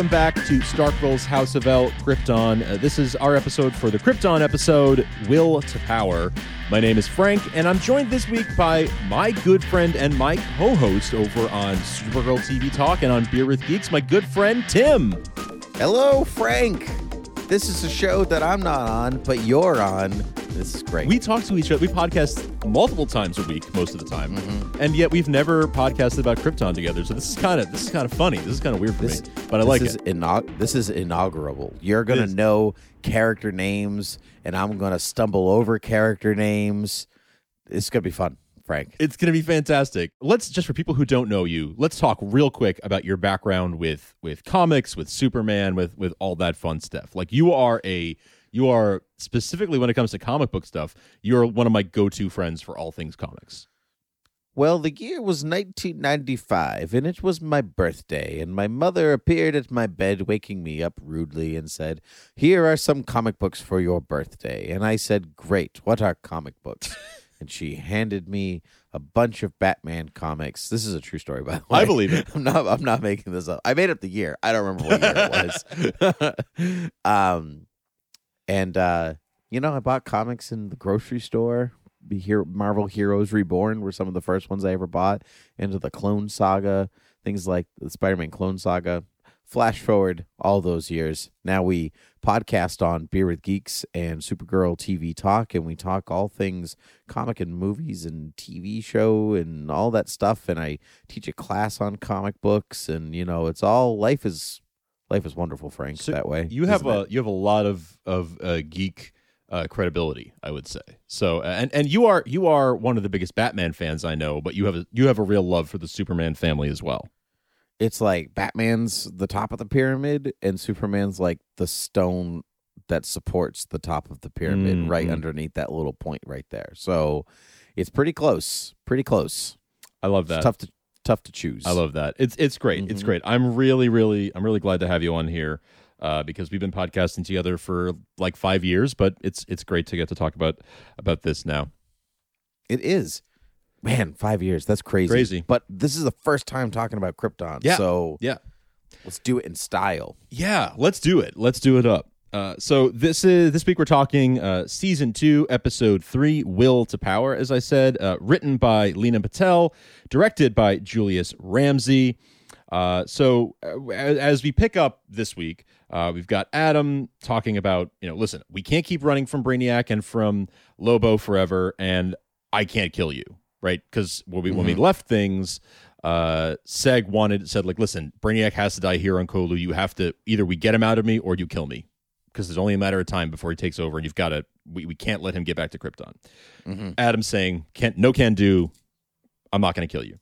welcome back to Starkville's House of El Krypton. Uh, this is our episode for the Krypton episode, Will to Power. My name is Frank, and I'm joined this week by my good friend and my co host over on Supergirl TV Talk and on Beer with Geeks, my good friend Tim. Hello, Frank. This is a show that I'm not on, but you're on. This is great. We talk to each other, we podcast multiple times a week most of the time, Mm-hmm. and yet we've never podcasted about Krypton together. So this is kind of this is kind of funny. This is kind of weird for this, me, but I like is it. inaug- this is inaugural. You're gonna know character names, and I'm gonna stumble over character names. It's gonna be fun, Frank. It's going to be fantastic. Let's just for people who don't know you, let's talk real quick about your background with with comics, with Superman, with with all that fun stuff. Like you are a you are specifically when it comes to comic book stuff, you're one of my go-to friends for all things comics. Well, the year was 1995, and it was my birthday, and my mother appeared at my bed, waking me up rudely, and said, Here are some comic books for your birthday. And I said, Great, what are comic books? and she handed me a bunch of Batman comics. This is a true story, by the way. I believe it. I'm not. I'm not making this up. I made up the year. I don't remember what year it was. um, and uh, you know, I bought comics in the grocery store. Be here, Marvel Heroes Reborn were some of the first ones I ever bought. Into the Clone Saga, things like the Spider-Man Clone Saga. Flash forward all those years. Now we podcast on Beer with Geeks and Supergirl TV Talk, and we talk all things comic and movies and TV show and all that stuff. And I teach a class on comic books, and you know, it's all life is life is wonderful, Frank. So that way, You have a it? you have a lot of of uh, geek uh, credibility, I would say. So and and you are you are one of the biggest Batman fans I know, but you have a, you have a real love for the Superman family as well. it's like Batman's the top of the pyramid and Superman's like the stone that supports the top of the pyramid right Mhm. underneath that little point right there. So it's pretty close. Pretty close. I love It's that. tough to tough to choose. I love that. It's it's great. It's Mhm. great. I'm really really I'm really glad to have you on here uh, because we've been podcasting together for like five years, but it's it's great to get to talk about about this now. It is. Man, 5 years. That's crazy. Crazy. But this is the first time talking about Krypton. Yeah. So Yeah. let's do it in style. Yeah, let's do it. Let's do it up. Uh, so this is this week we're talking uh, season two, episode three, "Will to Power." As I said, uh, written by Lena Patel, directed by Julius Ramsey. Uh, so uh, as, we pick up this week, uh, we've got Adam talking about you know, listen, we can't keep running from Brainiac and from Lobo forever, and I can't kill you, right? Because when we when we left things, uh Seg wanted said like listen Brainiac has to die here on Kolu you have to either we get him out of me or you kill me because there's only a matter of time before he takes over and you've got to we, we can't let him get back to Krypton Mhm. Adam's saying "Can't no can do I'm not going to kill you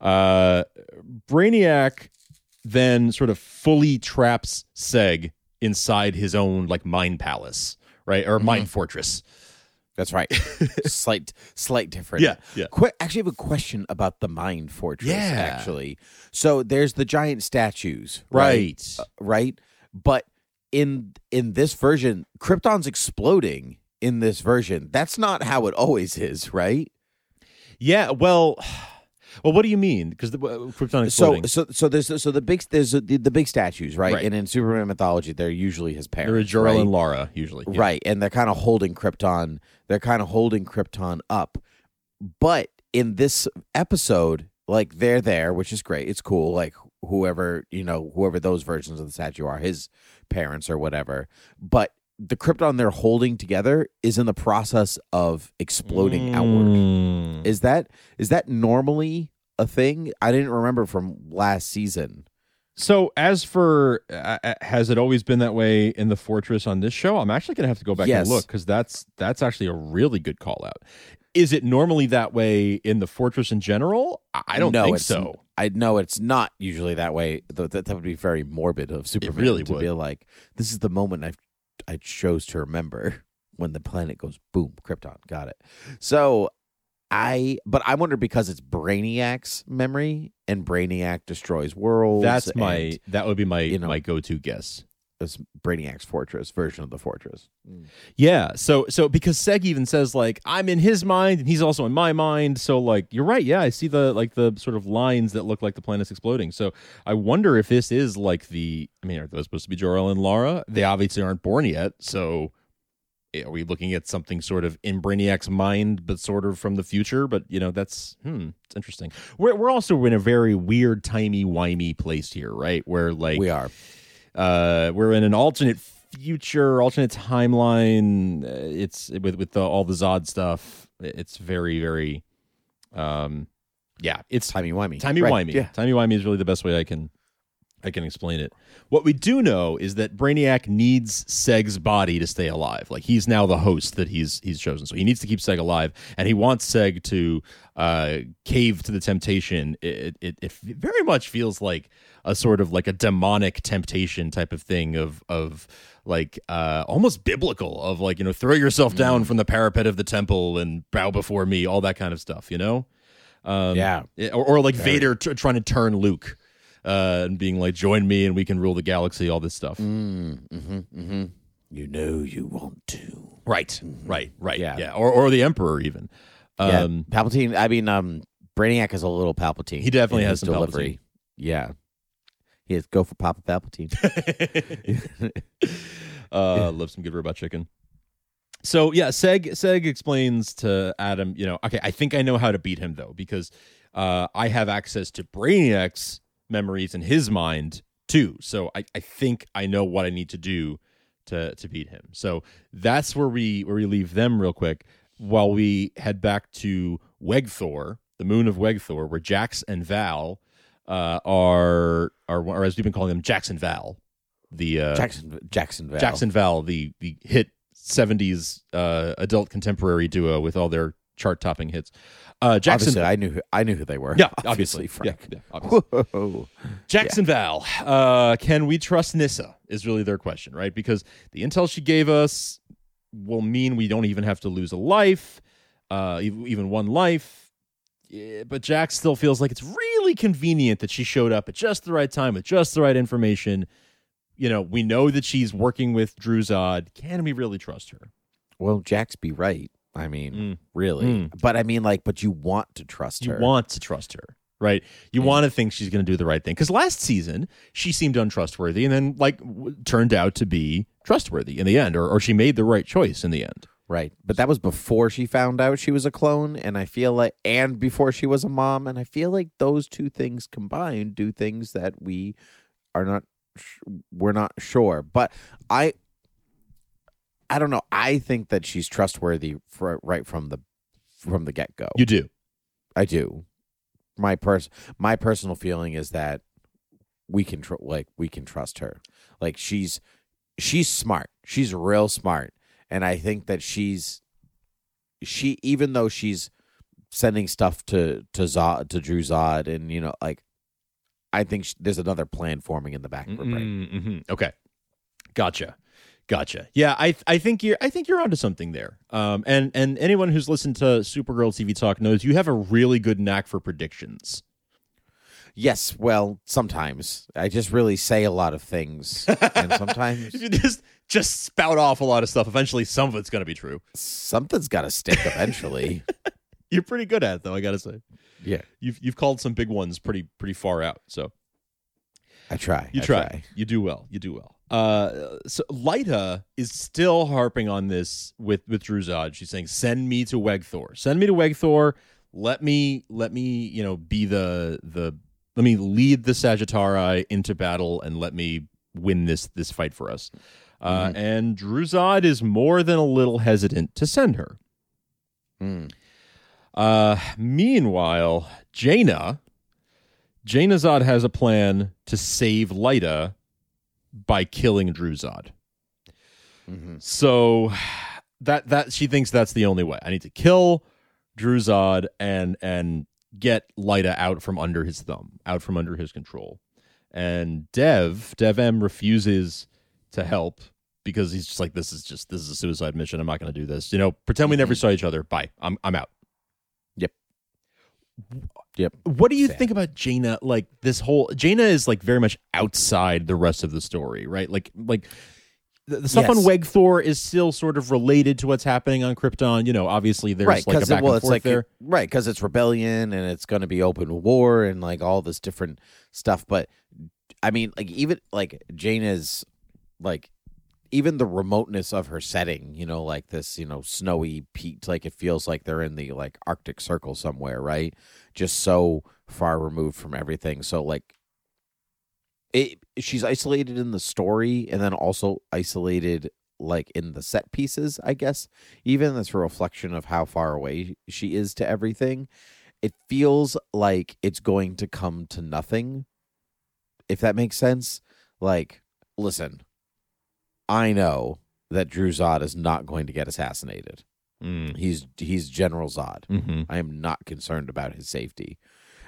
uh Brainiac then sort of fully traps Seg inside his own like mind palace right or mind fortress That's right. slight slight difference. Yeah, yeah. Qu- actually, I have a question about the Mind Fortress. Yeah. Actually, so there's the giant statues, right Uh, right? But in in this version, Krypton's exploding. In this version, that's not how it always is, right? yeah well well what do you mean because the uh, Krypton So, exploding so, so there's so the big there's the, the big statues, right? Right. And in Superman mythology, they're usually his parents, They're Jor-El right? and Lara usually. Yeah. Right. And they're kind of holding Krypton. They're kind of holding Krypton up. But in this episode, like they're there, which is great. It's cool. Like whoever, you know, whoever those versions of the statue are, his parents or whatever. But the Krypton they're holding together is in the process of exploding outward. Mm. Is that is that normally a thing? I didn't remember from last season. So, as for uh, uh, has it always been that way in the fortress on this show? I'm actually going to have to go back Yes. and look because that's that's actually a really good call out. Is it normally that way in the fortress in general? I I don't No, think so. I know it's not usually that way. Th- That, that would be very morbid of Superman really to would. be like, this is the moment I've I chose to remember when the planet goes boom, Krypton, got it. So I, but I wonder because it's Brainiac's memory and Brainiac destroys worlds. That's my that would be my you know- my go to guess. As Brainiac's fortress version of the fortress. Yeah. So so because Seg even says like I'm in his mind and he's also in my mind. So like you're right. Yeah, I see the like the sort of lines that look like the planet's exploding. So I wonder if this is like the. I mean, are those supposed to be Jor-El and Lara? They obviously aren't born yet. So are we looking at something sort of in Brainiac's mind, but sort of from the future? But you know, that's hmm, it's interesting. We're we're also in a very weird, timey wimey place here, right? Where like We are. Uh, we're in an alternate future, alternate timeline. Uh, It's with with the, all the Zod stuff. It's very very, um, yeah. It's Timey wimey. timey Right, wimey. Yeah. Timey wimey is really the best way I can I can explain it. What we do know is that Brainiac needs Seg's body to stay alive. Like he's now the host that he's he's chosen, so he needs to keep Seg alive, and he wants Seg to uh, cave to the temptation. It, it it very much feels like a sort of like a demonic temptation type of thing of of like uh almost biblical of like you know throw yourself down from the parapet of the temple and bow before me all that kind of stuff you know um, Yeah. yeah, Or, or like Vader t- trying to turn Luke uh, and being like, join me and we can rule the galaxy, all this stuff. Mm, hmm hmm You know you want to. Right, right, right. Yeah. Yeah. Or, or the Emperor, even. Yeah. Um, Palpatine. I mean, um, Brainiac is a little Palpatine. He definitely has some delivery. Yeah. He has go for Papa Palpatine. uh, love some good robot chicken. So yeah, Seg Seg explains to Adam, you know, okay, I think I know how to beat him though because uh, I have access to Brainiac's memories in his mind too. So I, I think I know what I need to do to to beat him. So that's where we where we leave them real quick while we head back to Wegthor, the moon of Wegthor, where Jax and Val uh, are are or as we've been calling them, Jackson Val, the uh, Jackson Jacksonville. Jackson Val, the the hit '70s uh, adult contemporary duo with all their chart topping hits. Uh, Jackson, Obviously, I knew who, I knew who they were. yeah, obviously, Frank. Yeah, yeah, obviously. Whoa. Jackson Val, uh, can we trust Nyssa? Is really their question, right? Because the intel she gave us will mean we don't even have to lose a life, uh, even one life. Yeah, but Jack still feels like it's really convenient that she showed up at just the right time with just the right information. You know, we know that she's working with Dru-Zod. Can we really trust her? Well, Jax be right. I mean, Mm. really. Mm. But I mean, like, but you want to trust You her. You want to trust her, right? You want to think she's going to do the right thing. Because last season she seemed untrustworthy, and then like w- turned out to be trustworthy in the end, or or she made the right choice in the end. Right. But that was before she found out she was a clone. And I feel like, and before she was a mom. And I feel like those two things combined do things that we are not, sh- we're not sure. But I, I don't know. I think that she's trustworthy for, right from the, from the get go. You do. I do. My pers- my personal feeling is that we can tr- like we can trust her. Like she's she's smart. She's real smart, and I think that she's she even though she's sending stuff to to Zod to Dru-Zod and you know like I think sh- there's another plan forming in the back of her brain. Mm-hmm. Okay, gotcha, gotcha. Yeah, I I think you're I think you're onto something there. Um, and and anyone who's listened to Supergirl TV talk knows you have a really good knack for predictions. Yes, well, sometimes I just really say a lot of things, and sometimes you just just spout off a lot of stuff, eventually some of it's going to be true. something's got to stick eventually. You're pretty good at it, though. I got to say. yeah, you've you've called some big ones pretty pretty far out. So I try. you I try. You do well. You do well. Uh, so Lyta is still harping on this with with Dru-Zod. She's saying, "Send me to Wegthor. Send me to Wegthor. Let me let me you know be the the let me lead the Sagitari into battle and let me win this this fight for us." Uh, And Dru-Zod is more than a little hesitant to send her. Mm. Uh, meanwhile, Jayna, Jayna-Zod has a plan to save Lyta by killing Dru-Zod. Mhm. So that that she thinks that's the only way. I need to kill Dru-Zod and and get Lyta out from under his thumb, out from under his control. And Dev, Dev-Em refuses to help because he's just like, this is just this is a suicide mission. I'm not gonna do this. You know, pretend we never mm-hmm. saw each other. Bye. I'm I'm out. Yep. Yep. What do you Sad. think about Jayna? Like this whole Jayna is like very much outside the rest of the story, right? Like like the, the stuff on Yes. Wegthor is still sort of related to what's happening on Krypton. You know, obviously there's right, like a back well, and it's forth like there. right because it's rebellion and it's going to be open war and like all this different stuff. But I mean, like even like Jane is like even the remoteness of her setting, you know, like this, you know, snowy peak, like it feels like they're in the like Arctic Circle somewhere, right? Just so far removed from everything. So like it she's isolated in the story and then also isolated like in the set pieces, I guess. Even that's a reflection of how far away she is to everything. It feels like it's going to come to nothing. If that makes sense. Like, listen, I know that Dru-Zod is not going to get assassinated. Mm. He's he's General Zod. hmm I am not concerned about his safety.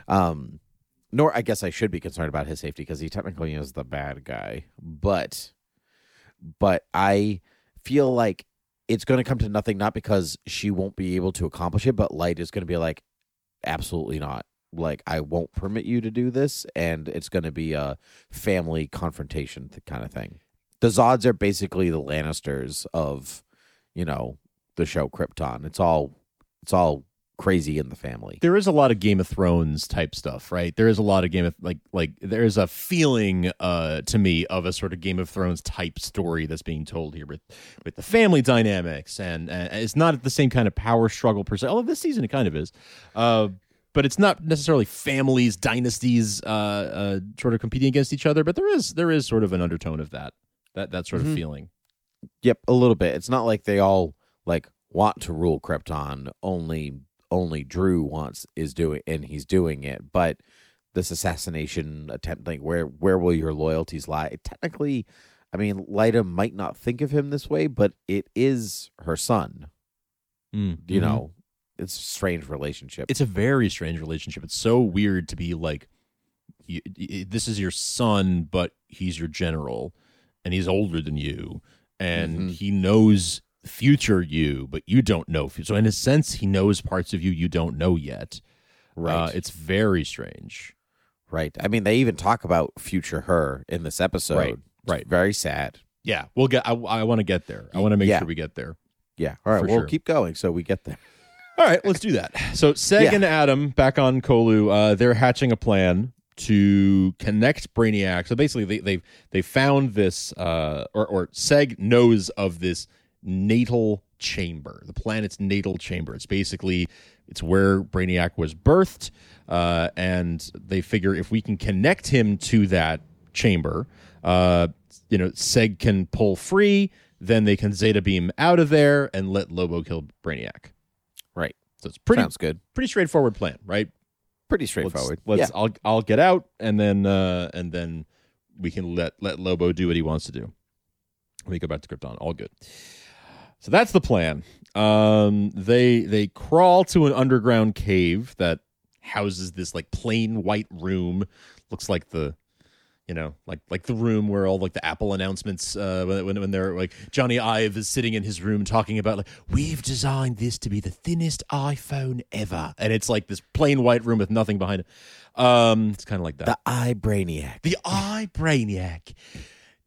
Um, nor I guess I should be concerned about his safety because he technically is the bad guy. But, but I feel like it's going to come to nothing, not because she won't be able to accomplish it, but Light is going to be like, absolutely not. Like I won't permit you to do this, and it's going to be a family confrontation kind of thing. The Zods are basically the Lannisters of, you know, the show Krypton. It's all it's all crazy in the family. There is a lot of Game of Thrones type stuff, right? There is a lot of Game of like like there is a feeling uh to me of a sort of Game of Thrones type story that's being told here with with the family dynamics and, and it's not the same kind of power struggle per se. Although this season it kind of is. Uh but it's not necessarily families, dynasties, uh, uh, sort of competing against each other. But there is there is sort of an undertone of that, that that sort Mhm. of feeling. Yep, a little bit. It's not like they all like want to rule Krypton. Only only Dru wants is doing and he's doing it. But this assassination attempt, like where where will your loyalties lie? Technically, I mean, Lyta might not think of him this way, but it is her son. Mm, You mhm. know, it's a strange relationship. it's a very strange relationship. It's so weird to be like, y y this is your son, but he's your general, and he's older than you, and Mhm. he knows future you, but you don't know. So in a sense, he knows parts of you you don't know yet. right. Uh, it's very strange. right. I mean, they even talk about future her in this episode. Right, It's right. Very sad. Yeah, we'll get. I, I want to get there. I want to make Yeah. sure we get there. Yeah. All right. For we'll sure. keep going so we get there. All right, let's do that. So Seg Yeah. and Adam back on Kolu, uh, they're hatching a plan to connect Brainiac. So basically, they they they found this, uh, or or Seg knows of this natal chamber, the planet's natal chamber. It's basically it's where Brainiac was birthed, uh, and they figure if we can connect him to that chamber, uh, you know, Seg can pull free. Then they can Zeta beam out of there and let Lobo kill Brainiac. Right. So it's pretty Sounds good. pretty straightforward plan, right? Pretty Let's- straightforward. Let's, yeah. I'll I'll get out and then uh and then we can let let Lobo do what he wants to do. We go back to Krypton. All good. So that's the plan. Um they they crawl to an underground cave that houses this like plain white room. Looks like the you know, like like the room where all like the Apple announcements uh when when, they're like Jony Ive is sitting in his room talking about like we've designed this to be the thinnest iPhone ever. And it's like this plain white room with nothing behind it. Um it's kind of like that. the eye brainiac. The Eye Brainiac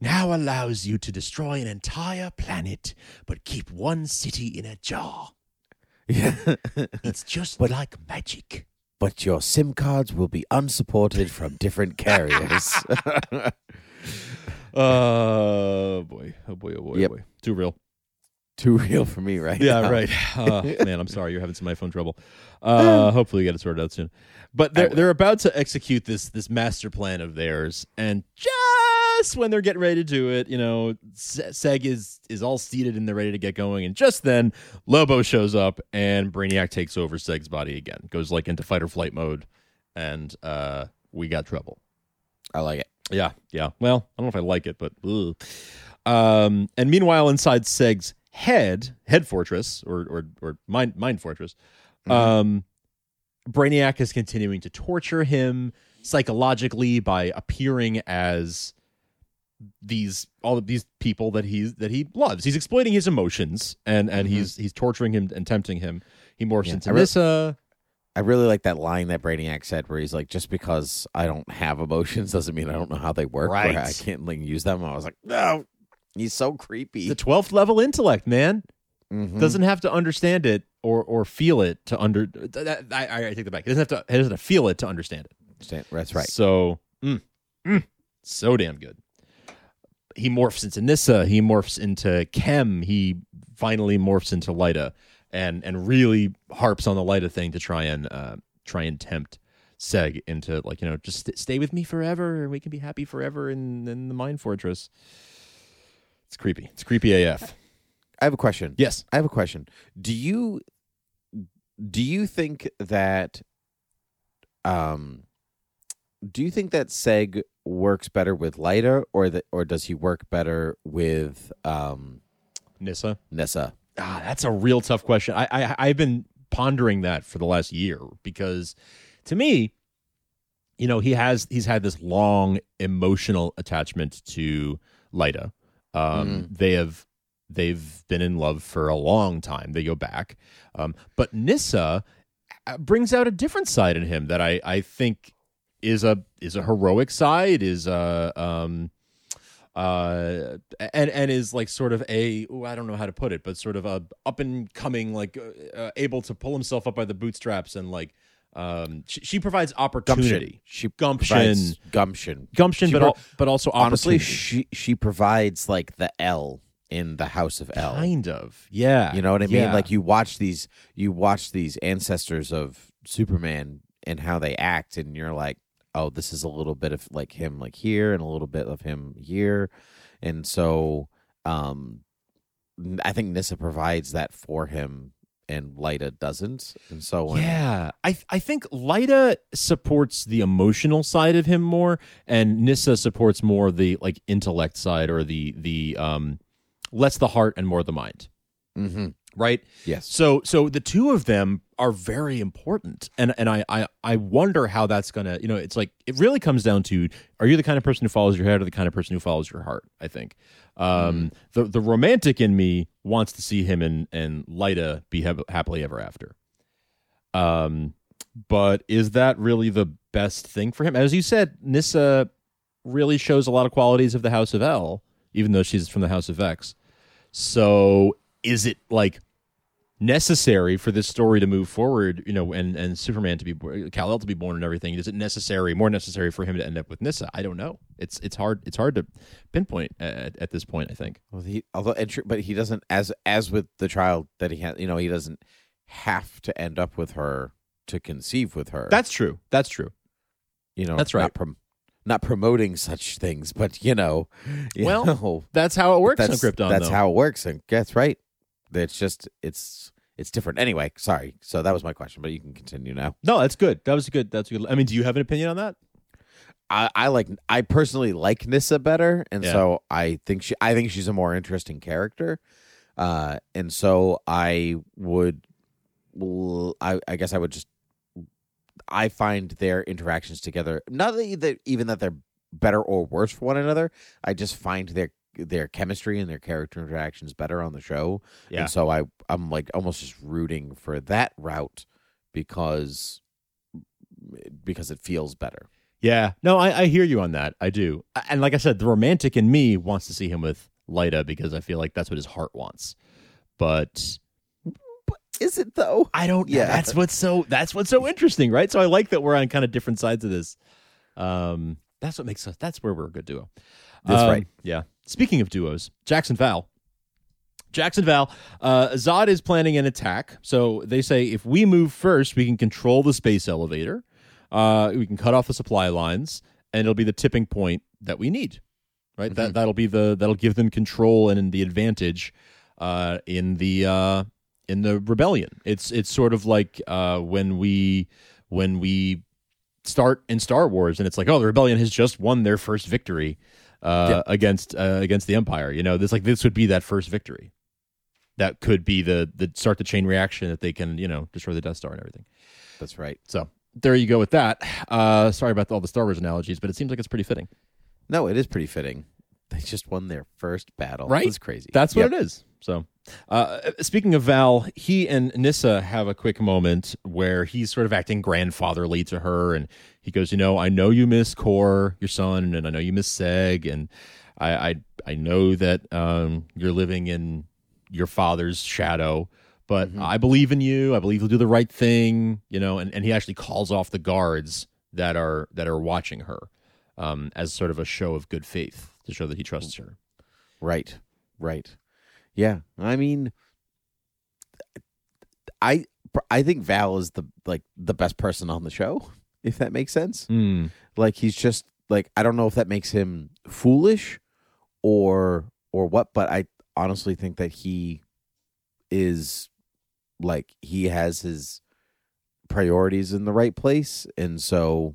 now allows you to destroy an entire planet, but keep one city in a jar. Yeah. It's just But- like magic. but your SIM cards will be unsupported from different carriers. Oh boy! Oh boy! Oh boy! Yep. Oh boy! Too real. Too real for me right Yeah, now. right. Uh, man, I'm sorry you're having some iPhone trouble. Uh, hopefully, you get it sorted out soon. But they're they're about to execute this this master plan of theirs, and just when they're getting ready to do it, you know, Seg is is all seated and they're ready to get going, and just then Lobo shows up and Brainiac takes over Seg's body again, goes like into fight or flight mode, and uh, we got trouble. I like it. Yeah, yeah. Well, I don't know if I like it, but ugh. um, and meanwhile, inside Seg's head, head fortress or or or mind mind fortress, Mhm. um, Brainiac is continuing to torture him psychologically by appearing as these all of these people that he's that he loves. He's exploiting his emotions and and Mhm. he's he's torturing him and tempting him. He morphs Yeah, into I really- Nyssa. I really like that line that Brainiac said, where he's like, "Just because I don't have emotions doesn't mean I don't know how they work. or Right. I can't like use them." I was like, "No, he's so creepy." The twelfth level intellect, man, Mhm. doesn't have to understand it or or feel it to under. I, I, I take that back. It doesn't have to. It doesn't have to feel it to understand it. That's right. So, mm, mm, so damn good. He morphs into Nyssa. He morphs into Kem. He finally morphs into Lyta, and and really harps on the Lyta thing to try and uh, try and tempt Seg into like you know just st- stay with me forever, and we can be happy forever in in the Mind Fortress. It's creepy. It's creepy AF. I have a question. Yes. I have a question. Do you do you think that um do you think that Seg works better with Lyta or that or does he work better with um Nyssa. Nyssa? Ah, that's a real tough question. I, I I've been pondering that for the last year because, to me, you know, he has he's had this long emotional attachment to Lyta. Um, They have they've been in love for a long time. They go back, um, but Nyssa uh, brings out a different side in him that I I think is a is a heroic side is a um uh and and is like sort of a ooh, I don't know how to put it but sort of a up and coming like uh, uh, able to pull himself up by the bootstraps and like um she, she provides opportunity She Gumption. gumption. gumption She but pro- al- but also Honestly, she she provides like the L in the House of El. kind of yeah You know what I mean? Yeah. Like you watch these you watch these ancestors of Superman and how they act and you're like, "Oh, this is a little bit of like him like here and a little bit of him here." And so um I think Nyssa provides that for him and Lyta doesn't. And so when Yeah, I I think Lyta supports the emotional side of him more, and Nyssa supports more the like intellect side or the the um less the heart and more the mind. Mhm. Right. Yes. So so the two of them are very important, and and I I I wonder how that's gonna you know it's like it really comes down to are you the kind of person who follows your head or the kind of person who follows your heart? I think. Um, the the romantic in me wants to see him and and Lyta be hap- happily ever after. Um, but is that really the best thing for him? As you said, Nyssa really shows a lot of qualities of the House of El, even though she's from the House of X. So is it like necessary for this story to move forward, you know, and and Superman to be Kal El to be born and everything? Is it necessary, more necessary for him to end up with Nyssa? I don't know. It's it's hard it's hard to pinpoint at, at this point. I think. Well, he although but he doesn't as as with the child that he has, you know, he doesn't have to end up with her to conceive with her. That's true. That's true. you know, that's Not, right. prom- not promoting such things, but you know, you Well, know, That's how it works that's on Krypton. that's though. how it works, and that's right. It's just it's it's different. Anyway, sorry. So that was my question, but you can continue now. No, that's good. That was good. That's good. I mean, do you have an opinion on that? I, I like I personally like Nyssa better, and Yeah. so I think she I think she's a more interesting character, uh, and so I would, I I guess I would just I find their interactions together not that, that even that they're better or worse for one another. I just find their their chemistry and their character interactions better on the show, Yeah. and so I I'm like almost just rooting for that route because because it feels better. Yeah. No, I, I hear you on that. I do. And like I said, the romantic in me wants to see him with Lyta because I feel like that's what his heart wants. But Is it though? I don't. Yeah. Yeah, that's what's so. That's what's so interesting, right? So I like that we're on kind of different sides of this. Um, that's what makes us. That's where we're a good duo. That's Um, right. Yeah. Speaking of duos, Jackson Val. Jackson Val, uh, Zod is planning an attack. So they say if we move first, we can control the space elevator. Uh, we can cut off the supply lines, and it'll be the tipping point that we need. Right. That that'll be the that'll give them control and the advantage uh, in the uh, in the rebellion. It's it's sort of like uh, when we when we start in Star Wars, and it's like, oh, the rebellion has just won their first victory uh, against uh, against the Empire. You know, this like this would be that first victory. That could be the the start the chain reaction that they can you know destroy the Death Star and everything. That's right. So there you go with that. Uh, sorry about all the Star Wars analogies, but it seems like it's pretty fitting. No, it is pretty fitting. They just won their first battle. Right? It's crazy. That's what Yep. it is. So Uh, speaking of Val, he and Nyssa have a quick moment where he's sort of acting grandfatherly to her, and he goes, "You know, I know you miss Kor, your son, and I know you miss Seg, and I I, I know that um, you're living in your father's shadow." But Mhm. I believe in you. I believe you'll do the right thing, you know. And, and he actually calls off the guards that are that are watching her, um, as sort of a show of good faith to show that he trusts her. Right. Right. Yeah. I mean I I think Val is the like the best person on the show, if that makes sense. Hmm. Like he's just like I don't know if that makes him foolish or or what, but I honestly think that he is like he has his priorities in the right place and so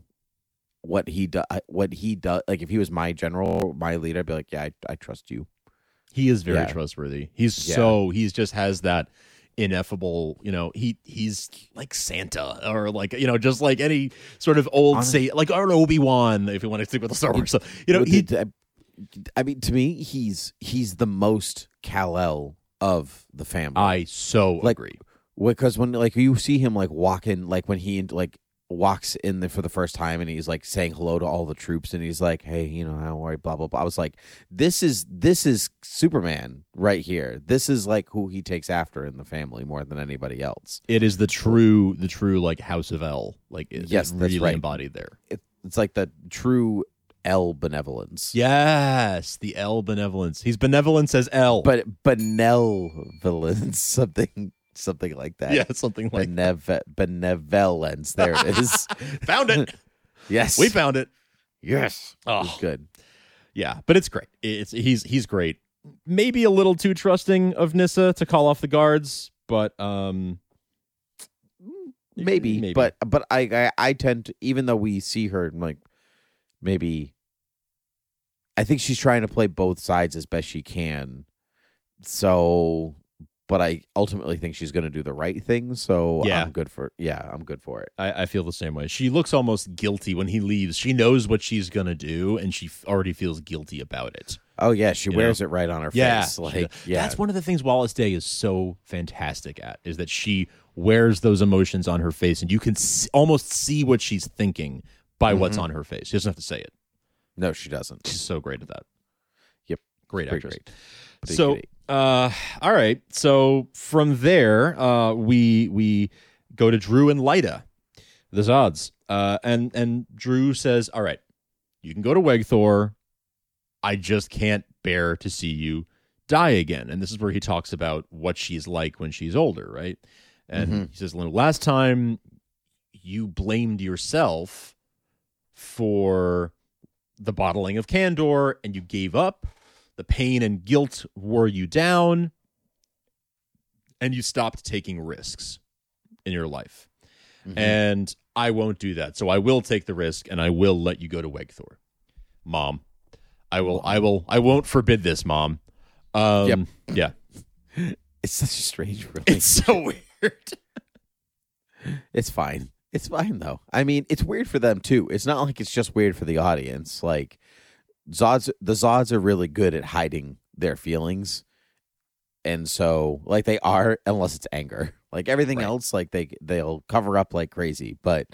what he does what he does like if he was my general my leader I'd be like yeah I, I trust you He is very Yeah. trustworthy. He's Yeah. so he's just has that ineffable, you know, he he's like Santa or like you know, just like any sort of old say like or Obi Wan if you want to stick with the Star Wars stuff. You know, he the- I mean to me he's he's the most Kal-El of the family I so Like, agree. because when like you see him like walking like when he like walks in there for the first time and he's like saying hello to all the troops and he's like hey you know how are you blah blah blah i was like this is this is superman right here this is like who he takes after in the family more than anybody else It is the true the true like House of El. Like it's Yes, really right. embodied there. it, it's like the true l benevolence Yes, the L benevolence. He's benevolence as L. but benevolence something something like that yeah, something like Benev- benevolence there it is found it. yes we found it. yes Oh, good Yeah, but it's great. It's he's he's great. Maybe a little too trusting of Nyssa to call off the guards, but um maybe, maybe. but but I, I I tend to even though we see her like maybe I think she's trying to play both sides as best she can. So but I ultimately think she's going to do the right thing, so Yeah. I'm good for yeah, I'm good for it. I, I feel the same way. She looks almost guilty when he leaves. She knows what she's gonna do, and she f- already feels guilty about it. Oh yeah, she You wears it right on her Yeah, face like yeah. That's one of the things Wallis Day is so fantastic at is that she wears those emotions on her face, and you can s- almost see what she's thinking by what's Mhm. on her face. She doesn't have to say it. no, she doesn't. She's so great at that. Yep. great actress. great. So uh all right. So from there uh we we go to Dru and Lyta, the zods. Uh and and Dru says all right you can go to wegthor. I just can't bear to see you die again. And this is where he talks about what she's like when she's older right? And Mhm. he says last time you blamed yourself for the bottling of Kandor and you gave up the pain and guilt wore you down and you stopped taking risks in your life Mhm. and i won't do that so i will take the risk and i will let you go to wegthor mom i will i will i won't forbid this mom um Yep. yeah it's such a strange relationship. it's so weird It's fine. It's fine though. I mean, it's weird for them too. It's not like it's just weird for the audience. Like Zods the Zods are really good at hiding their feelings. And so like they are unless it's anger. Like everything Right. else like they they'll cover up like crazy, but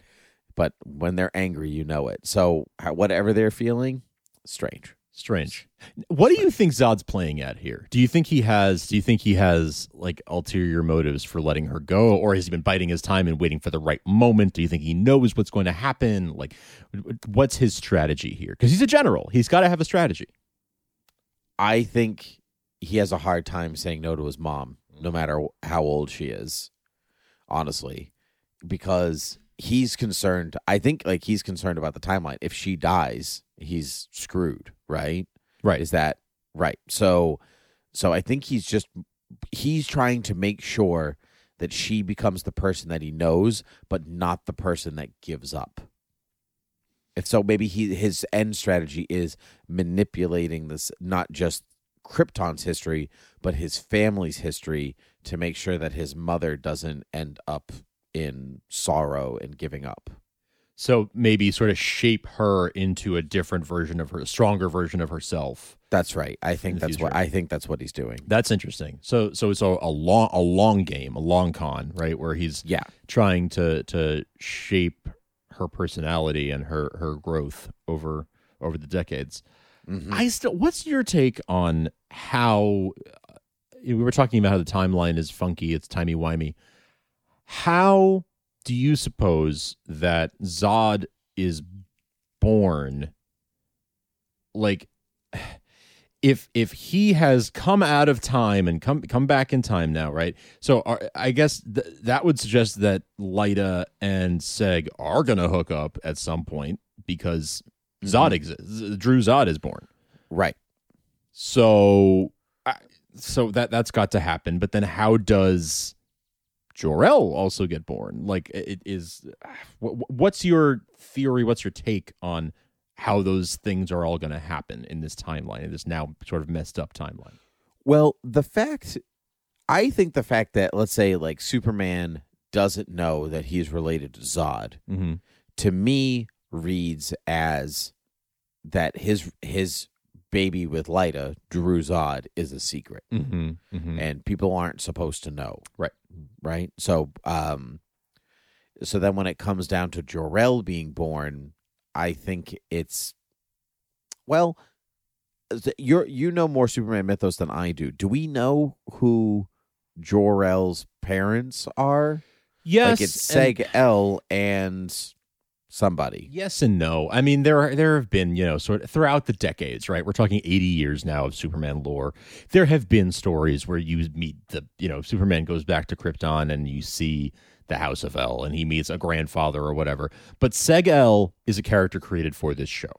but when they're angry, you know it. So whatever they're feeling, strange. Strange what do you think zod's playing at here do you think he has do you think he has like ulterior motives for letting her go or has he been biding his time and waiting for the right moment do you think he knows what's going to happen like what's his strategy here because he's a general he's got to have a strategy I think he has a hard time saying no to his mom, no matter how old she is. Honestly, because he's concerned. I think like he's concerned about the timeline. If she dies, he's screwed. Right? right Is that right? So, so I think he's just he's trying to make sure that she becomes the person that he knows, but not the person that gives up. And so maybe he his end strategy is manipulating this not just Krypton's history, but his family's history to make sure that his mother doesn't end up in sorrow and giving up. So maybe sort of shape her into a different version of her, a stronger version of herself. That's right. I think that's what. I think that's what he's doing. That's interesting. So so it's a, a long a long game, a long con, right? Where he's Yeah. trying to to shape her personality and her her growth over over the decades. Mhm. I still. What's your take on how uh, we were talking about how the timeline is funky? It's timey wimey. How do you suppose that Zod is born? Like, if if he has come out of time and come come back in time now, right? So are, I guess th- that would suggest that Lyta and Seg are gonna hook up at some point because mm-hmm. Zod exists. Dru-Zod is born. Right. So, I- so that that's got to happen. But then, how does Jor El also get born? Like, it is. What's your theory? What's your take on how those things are all going to happen in this timeline, in this now sort of messed up timeline? Well, the fact I think the fact that let's say like Superman doesn't know that he's related to Zod Mm-hmm. to me reads as that his his baby with Lyta, Dru-Zod, is a secret. Mm-hmm. mm-hmm. and people aren't supposed to know. Right. Right. So um so then when it comes down to Jor-El being born, I think it's well you're you know more Superman mythos than I do. Do we know who Jor-El's parents are? yes, like it's Seg El and somebody. Yes and no. I mean, there are, there have been you know sort of throughout the decades, right? We're talking eighty years now of Superman lore. There have been stories where you meet the you know Superman goes back to Krypton and you see the House of El and he meets a grandfather or whatever. But Seg El is a character created for this show,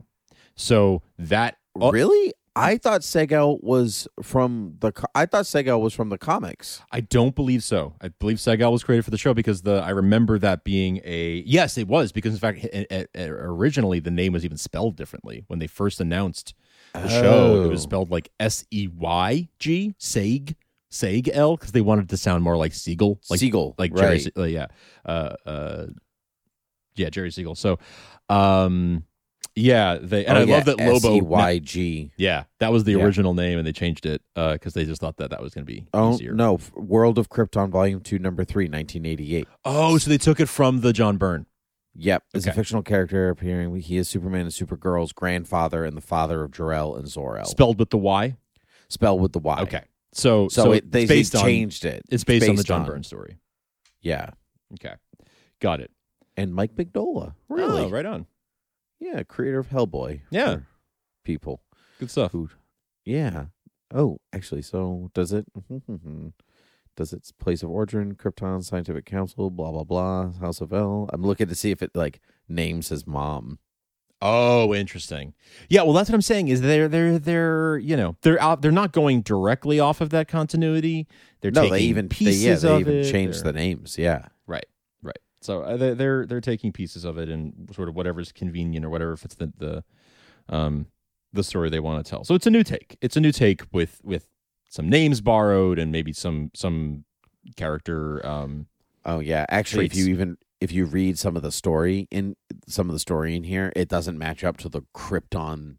so that oh, Really? I thought Seg-El was from the. co- I thought Seg-El was from the comics. I don't believe so. I believe Seg-El was created for the show because the I remember that being a yes, it was because in fact originally the name was even spelled differently when they first announced the show. It was Oh. spelled like S E Y G Seg Seg L because they wanted to sound more like Siegel, like Siegel, like Jerry. right. Se- uh, yeah, uh, uh, yeah, Jerry Siegel. So, um, yeah, they and Oh, I yeah, love that Lobo. S-E-Y-G. yeah, that was the Yeah. original name, and they changed it uh, because they just thought that that was going to be Oh easier. no! World of Krypton, Volume Two, Number Three, 1988. Oh, so they took it from the John Byrne. Yep, is a fictional character appearing. He is Superman and Supergirl's grandfather and the father of Jor-El and Zor-El. spelled with the Y. Spelled with the Y. Okay, so so, it, they, based they on changed it. it's based, on the John on- Byrne story. Yeah, Okay, got it. and Mike Mignola. Really? Oh, right on. Yeah, creator of Hellboy. Yeah. people. Good stuff. Who? Yeah. Oh, actually, so does it? Does its place of origin, Krypton Scientific Council, blah blah blah, House of El. I'm looking to see if it like names his mom. Oh, interesting. Yeah, well, that's what I'm saying. Is they're they're they're you know they're out. They're not going directly off of that continuity. They're no, taking they even they, pieces yeah they of even it. changed the names. Yeah. So uh, they're they're taking pieces of it and sort of whatever's convenient or whatever fits the the um the story they want to tell. So it's a new take. It's a new take with with some names borrowed and maybe some some character um Oh yeah. Actually, if you even if you read some of the story in some of the story in here, it doesn't match up to the Krypton,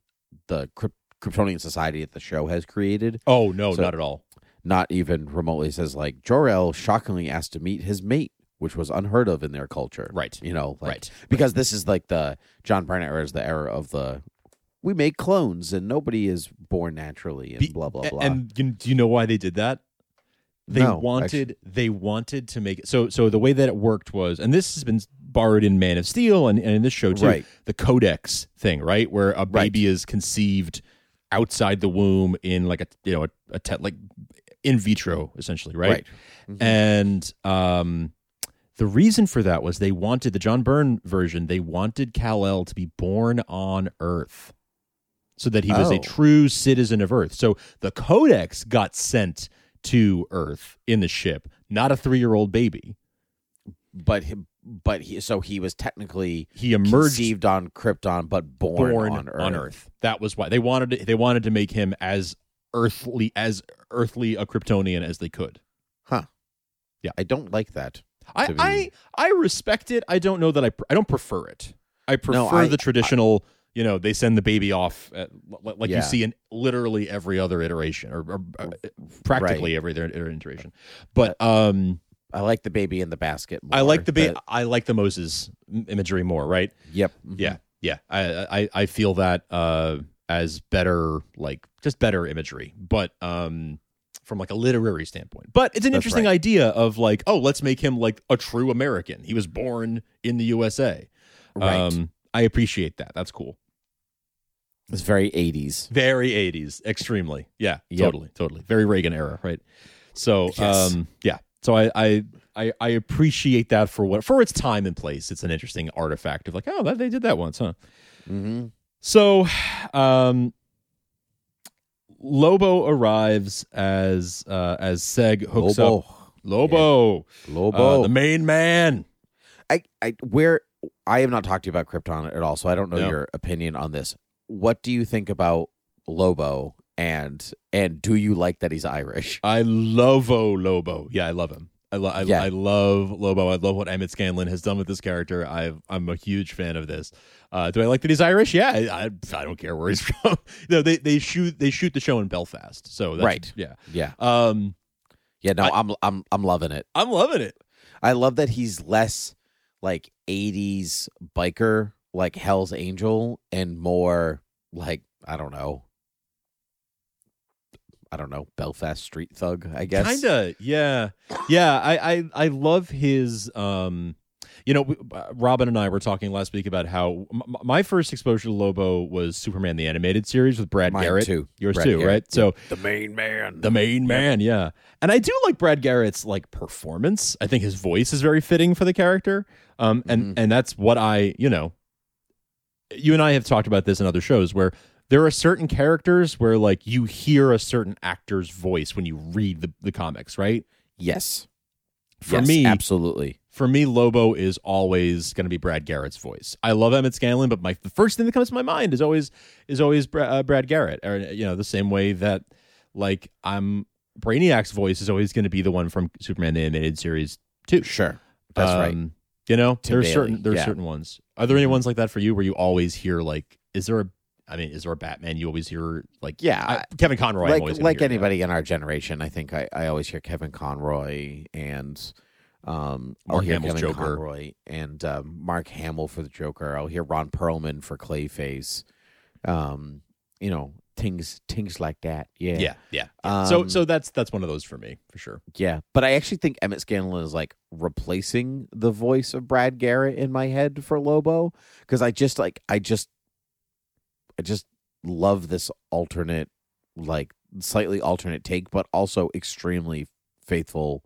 the Kryp- Kryptonian society that the show has created. Oh no, So- not at all. Not even remotely says like Jor-El shockingly asked to meet his mate, which was unheard of in their culture. Right. You know, like, right. because this is like the John Byrne era is the era of the we make clones and nobody is born naturally and Be- blah blah blah. And you, do you know why they did that? They No, wanted they wanted to make it so so the way that it worked was and this has been borrowed in Man of Steel and, and in this show too Right. the codex thing right where a Right. baby is conceived outside the womb in like a you know a, a te- like in vitro essentially right, Right. Mhm. and um the reason for that was they wanted the John Byrne version they wanted Kal-El to be born on Earth so that he was a Oh. true citizen of Earth. So the codex got sent to Earth in the ship, not a three year old baby. but but he so he was technically He emerged conceived on Krypton but born, born on Earth. That was why they wanted to, they wanted to make him as earthly as earthly a Kryptonian as they could. Huh. Yeah, I don't like that. I be- I, I respect it. I don't know that I pr- I don't prefer it. I prefer I- the traditional. you know, they send the baby off at, like Yeah. you see in literally every other iteration, or, or uh, practically every other iteration. But um, I like the baby in the basket. I like the ba- but- I like the Moses imagery more, right? Yep. mhm. Yeah, yeah. I I I feel that uh as better, like just better imagery, but um from like a literary standpoint. But it's an That's interesting right. idea of like, oh, let's make him like a true American. He was born in the USA. Right. Um, I appreciate that. That's cool. it's very 80s. Very 80s, extremely. Yeah, Yep. totally, totally. Very Reagan era, right? So, Yes. um, yeah. So I, I, I, I appreciate that for what for its time and place. It's an interesting artifact of like, oh, that, they did that once, huh? Mm-hmm. So, um, Lobo arrives as uh, as Seg hooks Lobo. up Lobo, Lobo. uh, the main man. I, I, where I have not talked to you about Krypton at all, so I don't know No. your opinion on this. What do you think about Lobo, and and do you like that he's Irish? I love oh Lobo. Yeah, I love him. I, lo- I, Yeah. I love Lobo. I love what Emmett Scanlan has done with this character. I've, I'm a huge fan of this. Uh, do I like that he's Irish? Yeah, I, I, I don't care where he's from. no, they they shoot they shoot the show in Belfast, so that's, Right. Yeah. Yeah, Um, yeah. No, I- I, am I'm I'm loving it. I'm loving it. I love that he's less like 80s biker, like Hell's Angel, and more like I don't know. I don't know, Belfast street thug, I guess. Kinda, yeah, yeah. I, I, I love his. Um, you know, uh, Robin and I were talking last week about how m- my first exposure to Lobo was Superman the animated series with Brad Mine Garrett. too. Yours Brad too, Garrett. right? So The main man. the main man, yeah. And I do like Brad Garrett's like performance. I think his voice is very fitting for the character. Um, and Mhm. and that's what I, you know, you and I have talked about this in other shows where there are certain characters where like you hear a certain actor's voice when you read the, the comics, right? yes. For Yes, me, absolutely. for me, Lobo is always going to be Brad Garrett's voice. I love Emmett Scanlan, but my the first thing that comes to my mind is always is always Bra- uh, Brad Garrett, or you know, the same way that like I'm Brainiac's voice is always going to be the one from Superman the animated series too. Sure. That's right. Um, You know, Tim there's certain there's yeah. Mm-hmm. certain ones. Are there any ones like that for you where you always hear like, is there a I mean, is there a Batman you always hear like? Yeah, I, Kevin Conroy. Like like hear that. anybody in our generation, I think I, I always hear Kevin Conroy and um I'll Mark hear Hamill's Kevin Joker. Conroy and um, Mark Hamill for the Joker. I'll hear Ron Perlman for Clayface. Um, you know, things things like that. Yeah. Yeah, yeah. yeah. so Um, so that's that's one of those for me for sure. Yeah, but I actually think Emmett Scanlan is like replacing the voice of Brad Garrett in my head for Lobo because I just like I just I just love this alternate like slightly alternate take but also extremely faithful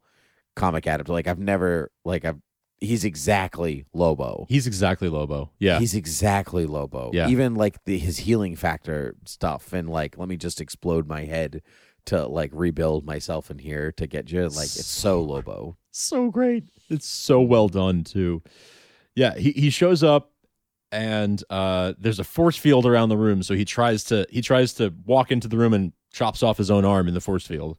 comic adaptation. Like I've never like I've he's exactly Lobo. He's exactly Lobo. Yeah, He's exactly Lobo. Yeah. Even like the his healing factor stuff and like let me just explode my head to like rebuild myself in here to get you like it's so Lobo. so great. It's so well done too. Yeah, he he shows up and uh there's a force field around the room, so he tries to he tries to walk into the room and chops off his own arm in the force field.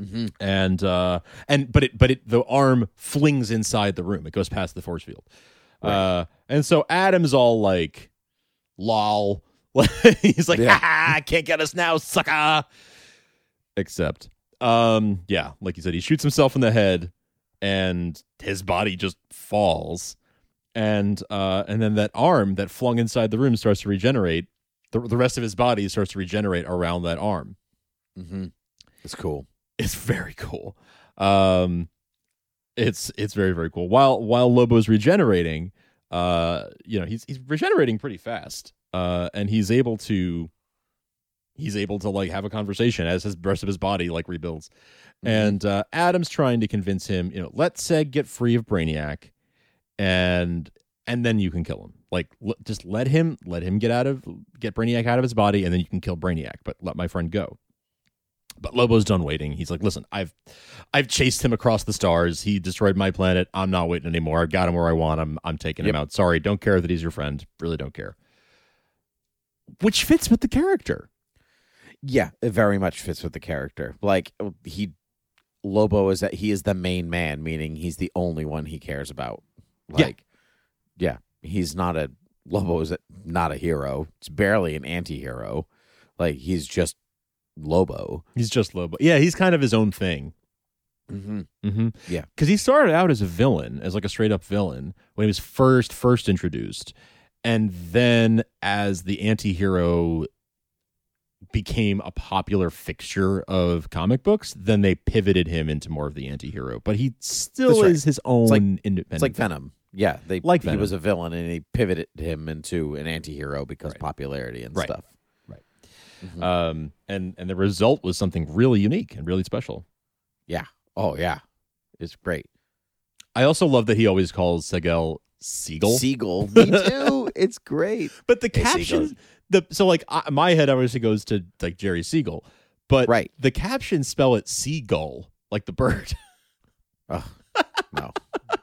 Mm-hmm. And uh and but it but it the arm flings inside the room. It goes past the force field. Uh and so Adam's all like lol. He's like, Yeah. ha, can't get us now, sucker. Except, um, yeah, like you said, he shoots himself in the head and his body just falls. And uh and then that arm that flung inside the room starts to regenerate. The, the rest of his body starts to regenerate around that arm. Mm-hmm. It's cool. It's very cool. Um it's it's very, very cool. While while Lobo's regenerating, uh, you know, he's he's regenerating pretty fast. Uh and he's able to he's able to like have a conversation as his rest of his body like rebuilds. And uh, Adam's trying to convince him, you know, let Seg get free of Brainiac, and and then you can kill him. Like, l- just let him let him get out of get Brainiac out of his body, and then you can kill Brainiac. But let my friend go. But Lobo's done waiting. He's like, listen, I've I've chased him across the stars. He destroyed my planet. I'm not waiting anymore. I've got him where I want him. I'm taking him out. Sorry, don't care that he's your friend. Really don't care. Which fits with the character. Yeah, it very much fits with the character. Like he Lobo is that he is the main man, meaning he's the only one he cares about. Yeah. Like yeah, he's not a Lobo is not a hero. It's barely an anti-hero. Like he's just Lobo. He's just Lobo. Yeah, he's kind of his own thing. Mm-hmm. Mm-hmm. Yeah. because he started out as a villain, as like a straight up villain when he was first first introduced, and then as the anti-hero became a popular fixture of comic books, then they pivoted him into more of the anti-hero. But he still right. is his own like- independent. It's like Venom. Yeah, they Like he was a villain and he pivoted him into an anti-hero because Right. popularity and Right. stuff. Right. Mhm. um, and and the result was something really unique and really special. yeah. Oh yeah. It's great. I also love that he always calls Seg-El Siegel. Seagull. Me too. it's great. But the Hey, caption, Siegel. the so like I, my head obviously goes to like Jerry Siegel, but Right. the caption spell it seagull like the bird. Oh, no,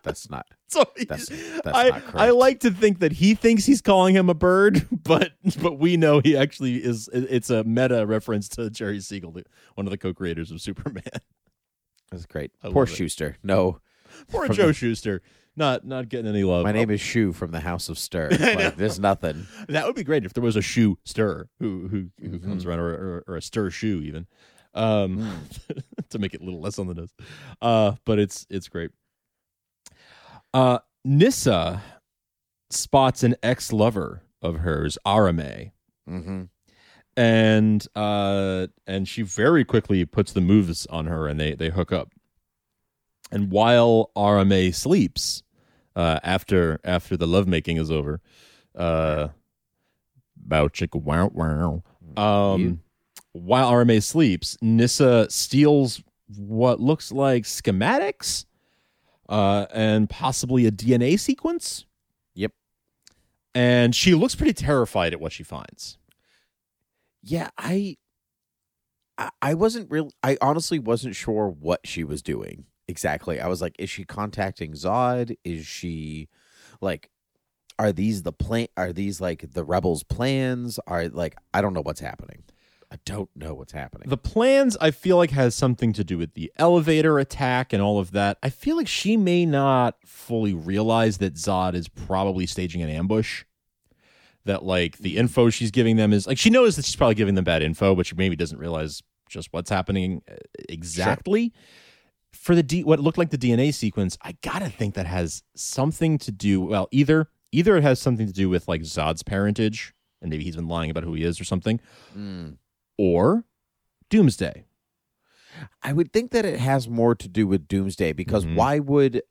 that's not. so That's- that's I not correct. I like to think that he thinks he's calling him a bird, but but we know he actually is. It's a meta reference to Jerry Siegel, one of the co-creators of Superman. That's great. I Poor love it. Shuster. No, Poor Joe the- Shuster, not not getting any love. my name is Shu from the House of Stir. Like, there's nothing. That would be great if there was a shoe stir who who, who Mhm. comes around, or, or, or a stir shoe even, um, Mm. to make it a little less on the nose. Uh, but it's it's great. Uh, Nyssa spots an ex lover of hers, Arame, Mm-hmm. and uh, and she very quickly puts the moves on her, and they they hook up. And while Arame sleeps, uh, after after the lovemaking is over, uh, bow chicka wow wow. Um, You- while Arame sleeps, Nyssa steals what looks like schematics, uh, and possibly a DNA sequence. Yep. And she looks pretty terrified at what she finds. Yeah, I, I, wasn't real. I honestly wasn't sure what she was doing exactly. I was like, is she contacting Zod? Is she, like, are these the plan? Are these like the rebels' plans? Are like I don't know what's happening. I don't know what's happening. The plans, I feel like, has something to do with the elevator attack and all of that. I feel like she may not fully realize that Zod is probably staging an ambush. That like the info she's giving them is like she knows that she's probably giving them bad info, but she maybe doesn't realize just what's happening uh, exactly. For the D, what looked like the DNA sequence, I gotta think that has something to do. Well, either either it has something to do with like Zod's parentage, and maybe he's been lying about who he is or something, Mm. Or Doomsday. I would think that it has more to do with Doomsday because Mhm. why would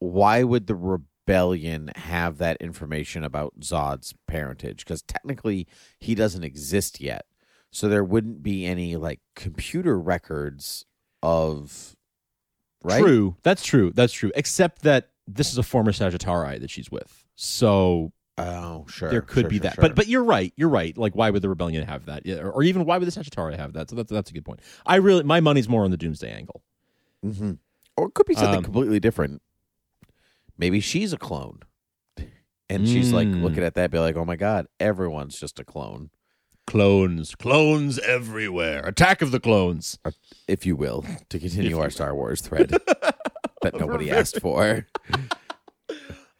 why would the rebellion have that information about Zod's parentage? Because technically he doesn't exist yet. So there wouldn't be any like computer records of right. True. That's true. That's true. Except that this is a former Sagitari that she's with. So Oh, sure. there could sure, be sure, that. sure. But but you're right. You're right. Like why would the rebellion have that? Yeah, or, or even why would the Sagitari have that? So that's that's a good point. I really my money's more on the Doomsday angle. Mhm. or it could be something Um, completely different. Maybe she's a clone, and she's like Mm. looking at that, be like, "Oh my god, everyone's just a clone." Clones, clones everywhere. Attack of the clones. if you will, to continue our Star Wars thread that nobody asked for.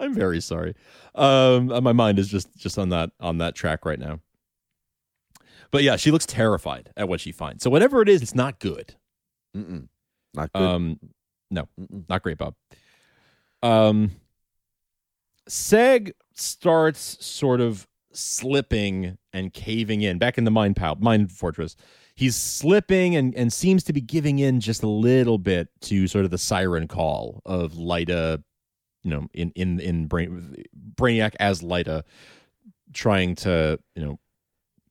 I'm very sorry. Um, my mind is just just on that on that track right now. But yeah, she looks terrified at what she finds. So whatever it is, it's not good. Mm-mm. Not good. Um, Mm-mm. not great, Bob. Um, Seg starts sort of slipping and caving in back in the mine pal mine fortress. He's slipping and and seems to be giving in just a little bit to sort of the siren call of Lyta, you know, in in in Brain, Brainiac as Lyta, trying to you know,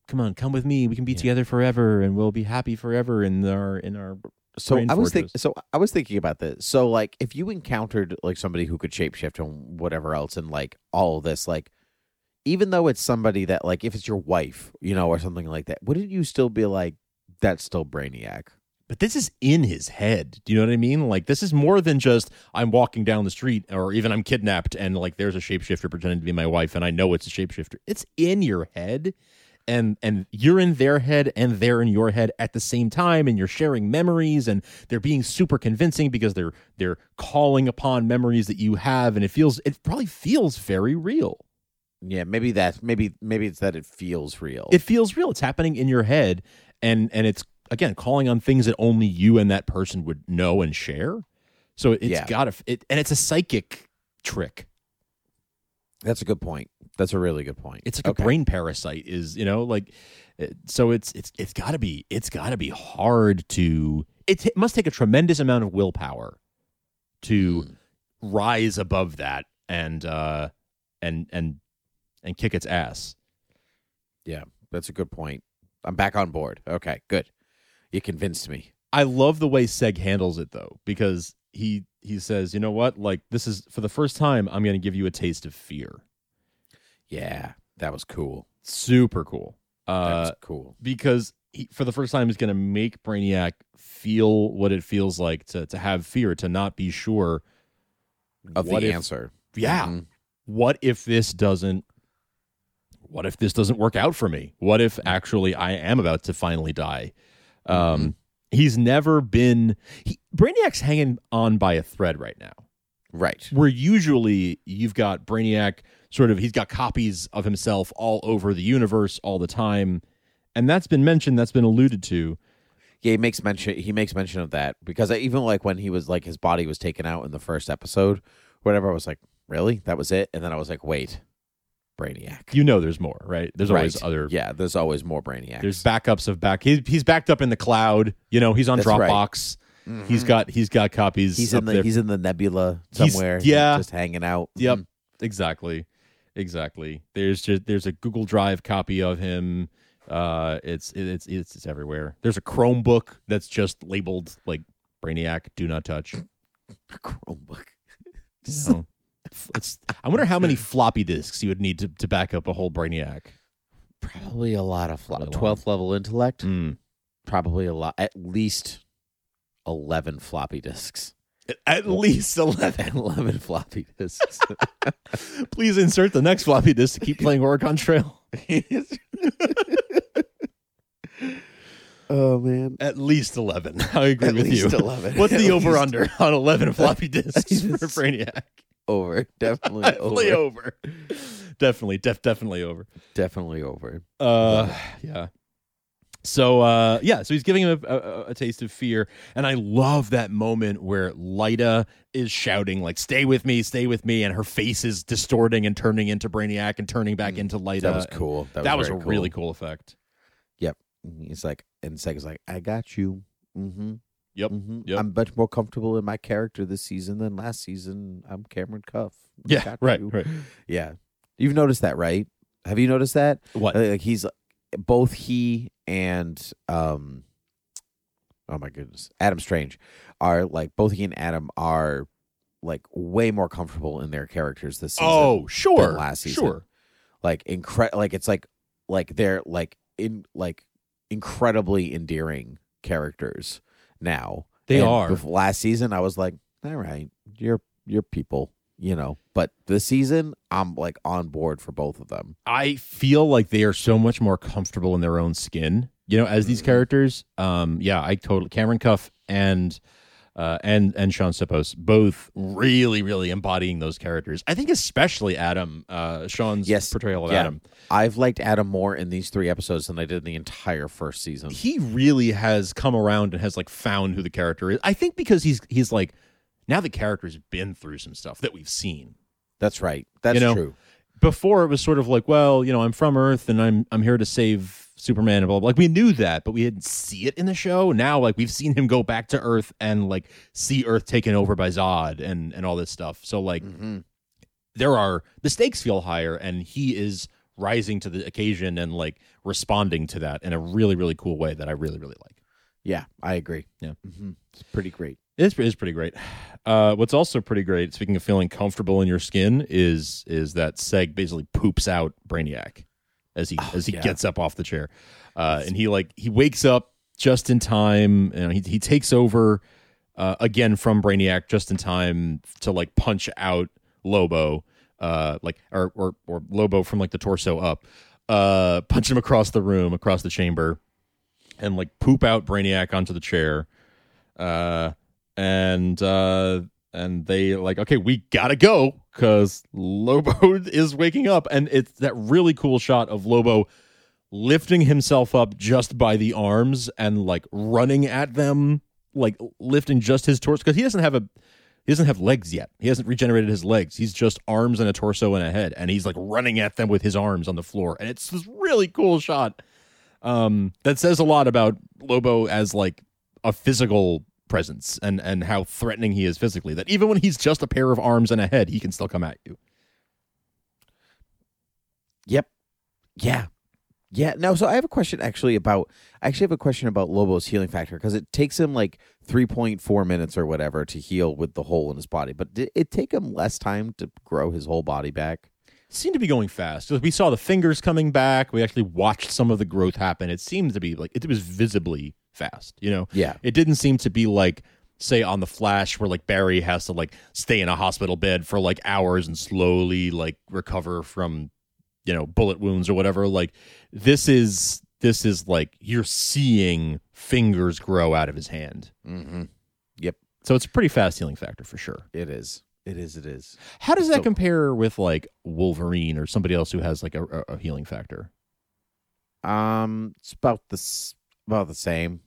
come on, come with me. We can be Yeah. together forever, and we'll be happy forever in our in our so I was thinking. So I was thinking about this. So like, if you encountered like somebody who could shapeshift and whatever else, and like all this, like, even though it's somebody that like, if it's your wife, you know, or something like that, wouldn't you still be like, that's still Brainiac? But this is in his head. Do you know what I mean? Like this is more than just I'm walking down the street or even I'm kidnapped and like there's a shapeshifter pretending to be my wife and I know it's a shapeshifter. It's in your head and and you're in their head and they're in your head at the same time and you're sharing memories and they're being super convincing because they're they're calling upon memories that you have and it feels it probably feels very real. Yeah, maybe that. Maybe maybe it's that it feels real. It feels real. It's happening in your head, and and it's again calling on things that only you and that person would know and share. So it's Yeah. got to it, and it's a psychic trick. That's a good point. That's a really good point. It's like Okay. a brain parasite. Is you know like, so it's it's it's got to be it's got to be hard to. It, it must take a tremendous amount of willpower to Mm. rise above that and uh and and and kick its ass. Yeah, that's a good point. I'm back on board. Okay, good. You convinced me. I love the way Seg handles it though, because he he says, you know what, like this is for the first time, I'm going to give you a taste of fear. Yeah, that was cool. Super cool. That Uh, was cool. because he, for the first time, he's going to make Brainiac feel what it feels like to to have fear, to not be sure Of what the if- answer. Yeah, Mhm. what if this doesn't? What if this doesn't work out for me? What if actually I am about to finally die? Um, He's never been. He, Brainiac's hanging on by a thread right now. Right. where usually you've got Brainiac sort of he's got copies of himself all over the universe all the time. And that's been mentioned, that's been alluded to. Yeah, he makes mention. He makes mention of that because I, even like when he was like his body was taken out in the first episode, whatever. I was like, really? That was it? And then I was like, wait, Brainiac. You know there's more, right? There's always Right. other Yeah, there's always more Brainiac. there's backups of back he, he's backed up in the cloud, you know, he's on That's right. Dropbox. He's got he's got copies he's in the there. he's in the nebula He's- somewhere. yeah. just hanging out. Yep. Mhm. Exactly. Exactly. There's just there's a Google Drive copy of him. Uh it's it's it's it's everywhere. There's a Chromebook that's just labeled like Brainiac do not touch. Chromebook. You know, it's I wonder how many floppy disks you would need to, to back up a whole Brainiac. Probably a lot of fl- Probably a lot. twelfth level intellect. Mm. Probably a lot. At least eleven floppy disks. At least eleven. eleven floppy disks. Please insert the next floppy disk to keep playing Oregon Trail. oh man. At least eleven. I agree with you. At with least you. 11. What's At the over under on eleven floppy disks for Brainiac? Over. Definitely Definitely over. over. Definitely, def definitely over. Definitely over. Uh, yeah. So uh, yeah, so he's giving him a, a, a taste of fear, and I love that moment where Lyta is shouting like "Stay with me, stay with me," and her face is distorting and turning into Brainiac and turning back into Lyta. That was cool. That was, That was, a really cool effect. Yep. He's like, and Sega's like, I got you. Mm-hmm. Yep. Mm-hmm. Yep. I'm much more comfortable in my character this season than last season. I'm Cameron Cuffe. Yeah, right, you. right. Yeah. You've noticed that, right? Have you noticed that? What? Like he's both he and um oh my goodness. Adam Strange are like both he and Adam are like way more comfortable in their characters this season. oh, sure, than last season. sure. like incre- like it's like like they're like in like incredibly endearing characters now They And are. bef- last season i was like all right you're you're people you know but this season i'm like on board for both of them I feel like they are so much more comfortable in their own skin, you know, as these Mhm. characters. Um, yeah, I totally Cameron Cuffe and uh, and and Shaun Sipos both really, really embodying those characters. I think especially Adam, uh, Shaun's Yes. portrayal of Yeah. Adam. i've liked adam more in these three episodes than i did in the entire first season He really has come around and has like found who the character is. I think because he's he's like now the character's been through some stuff that we've seen. that's right that's You know, true before it was sort of like, well, you know, I'm from Earth and I'm I'm here to save Superman and blah, blah. Like we knew that, but we didn't see it in the show. Now, like we've seen him go back to Earth and like see Earth taken over by Zod and and all this stuff. So like hmm there are the stakes feel higher, and he is rising to the occasion and like responding to that in a really really cool way that I really really like. yeah i agree Yeah. hmm it's pretty great It's, it's pretty great. Uh, what's also pretty great, speaking of feeling comfortable in your skin, is is that Seg basically poops out Brainiac as he as he yeah. gets up off the chair, uh, and he like he wakes up just in time. You know, he he takes over uh, again from Brainiac just in time to like punch out Lobo, uh, like or or or Lobo from like the torso up, uh, punch him across the room, across the chamber, and like poop out Brainiac onto the chair. Uh, and uh, and they like, okay, we gotta go because Lobo is waking up, and it's that really cool shot of Lobo lifting himself up just by the arms and like running at them, like lifting just his torso because he doesn't have a he doesn't have legs yet. He hasn't regenerated his legs. He's just arms and a torso and a head, and he's like running at them with his arms on the floor, and it's this really cool shot. Um, that says a lot about Lobo as like a physical presence and and how threatening he is physically. That even when he's just a pair of arms and a head, he can still come at you. Yep. Yeah. Yeah. No, so I have a question actually about I actually have a question about Lobo's healing factor because it takes him like 3.4 minutes or whatever to heal with the hole in his body. But did it take him less time to grow his whole body back? seemed to be going fast. We saw the fingers coming back. We actually watched some of the growth happen. It seemed to be like it was visibly fast. You know, Yeah. it didn't seem to be like say on the Flash where like Barry has to like stay in a hospital bed for like hours and slowly like recover from you know bullet wounds or whatever. Like this is this is like you're seeing fingers grow out of his hand. Mm-hmm. Yep so it's a pretty fast healing factor for sure. It is. It is. It is. How does that So- compare with like Wolverine or somebody else who has like a, a, healing factor? Um, it's about the s- about the same.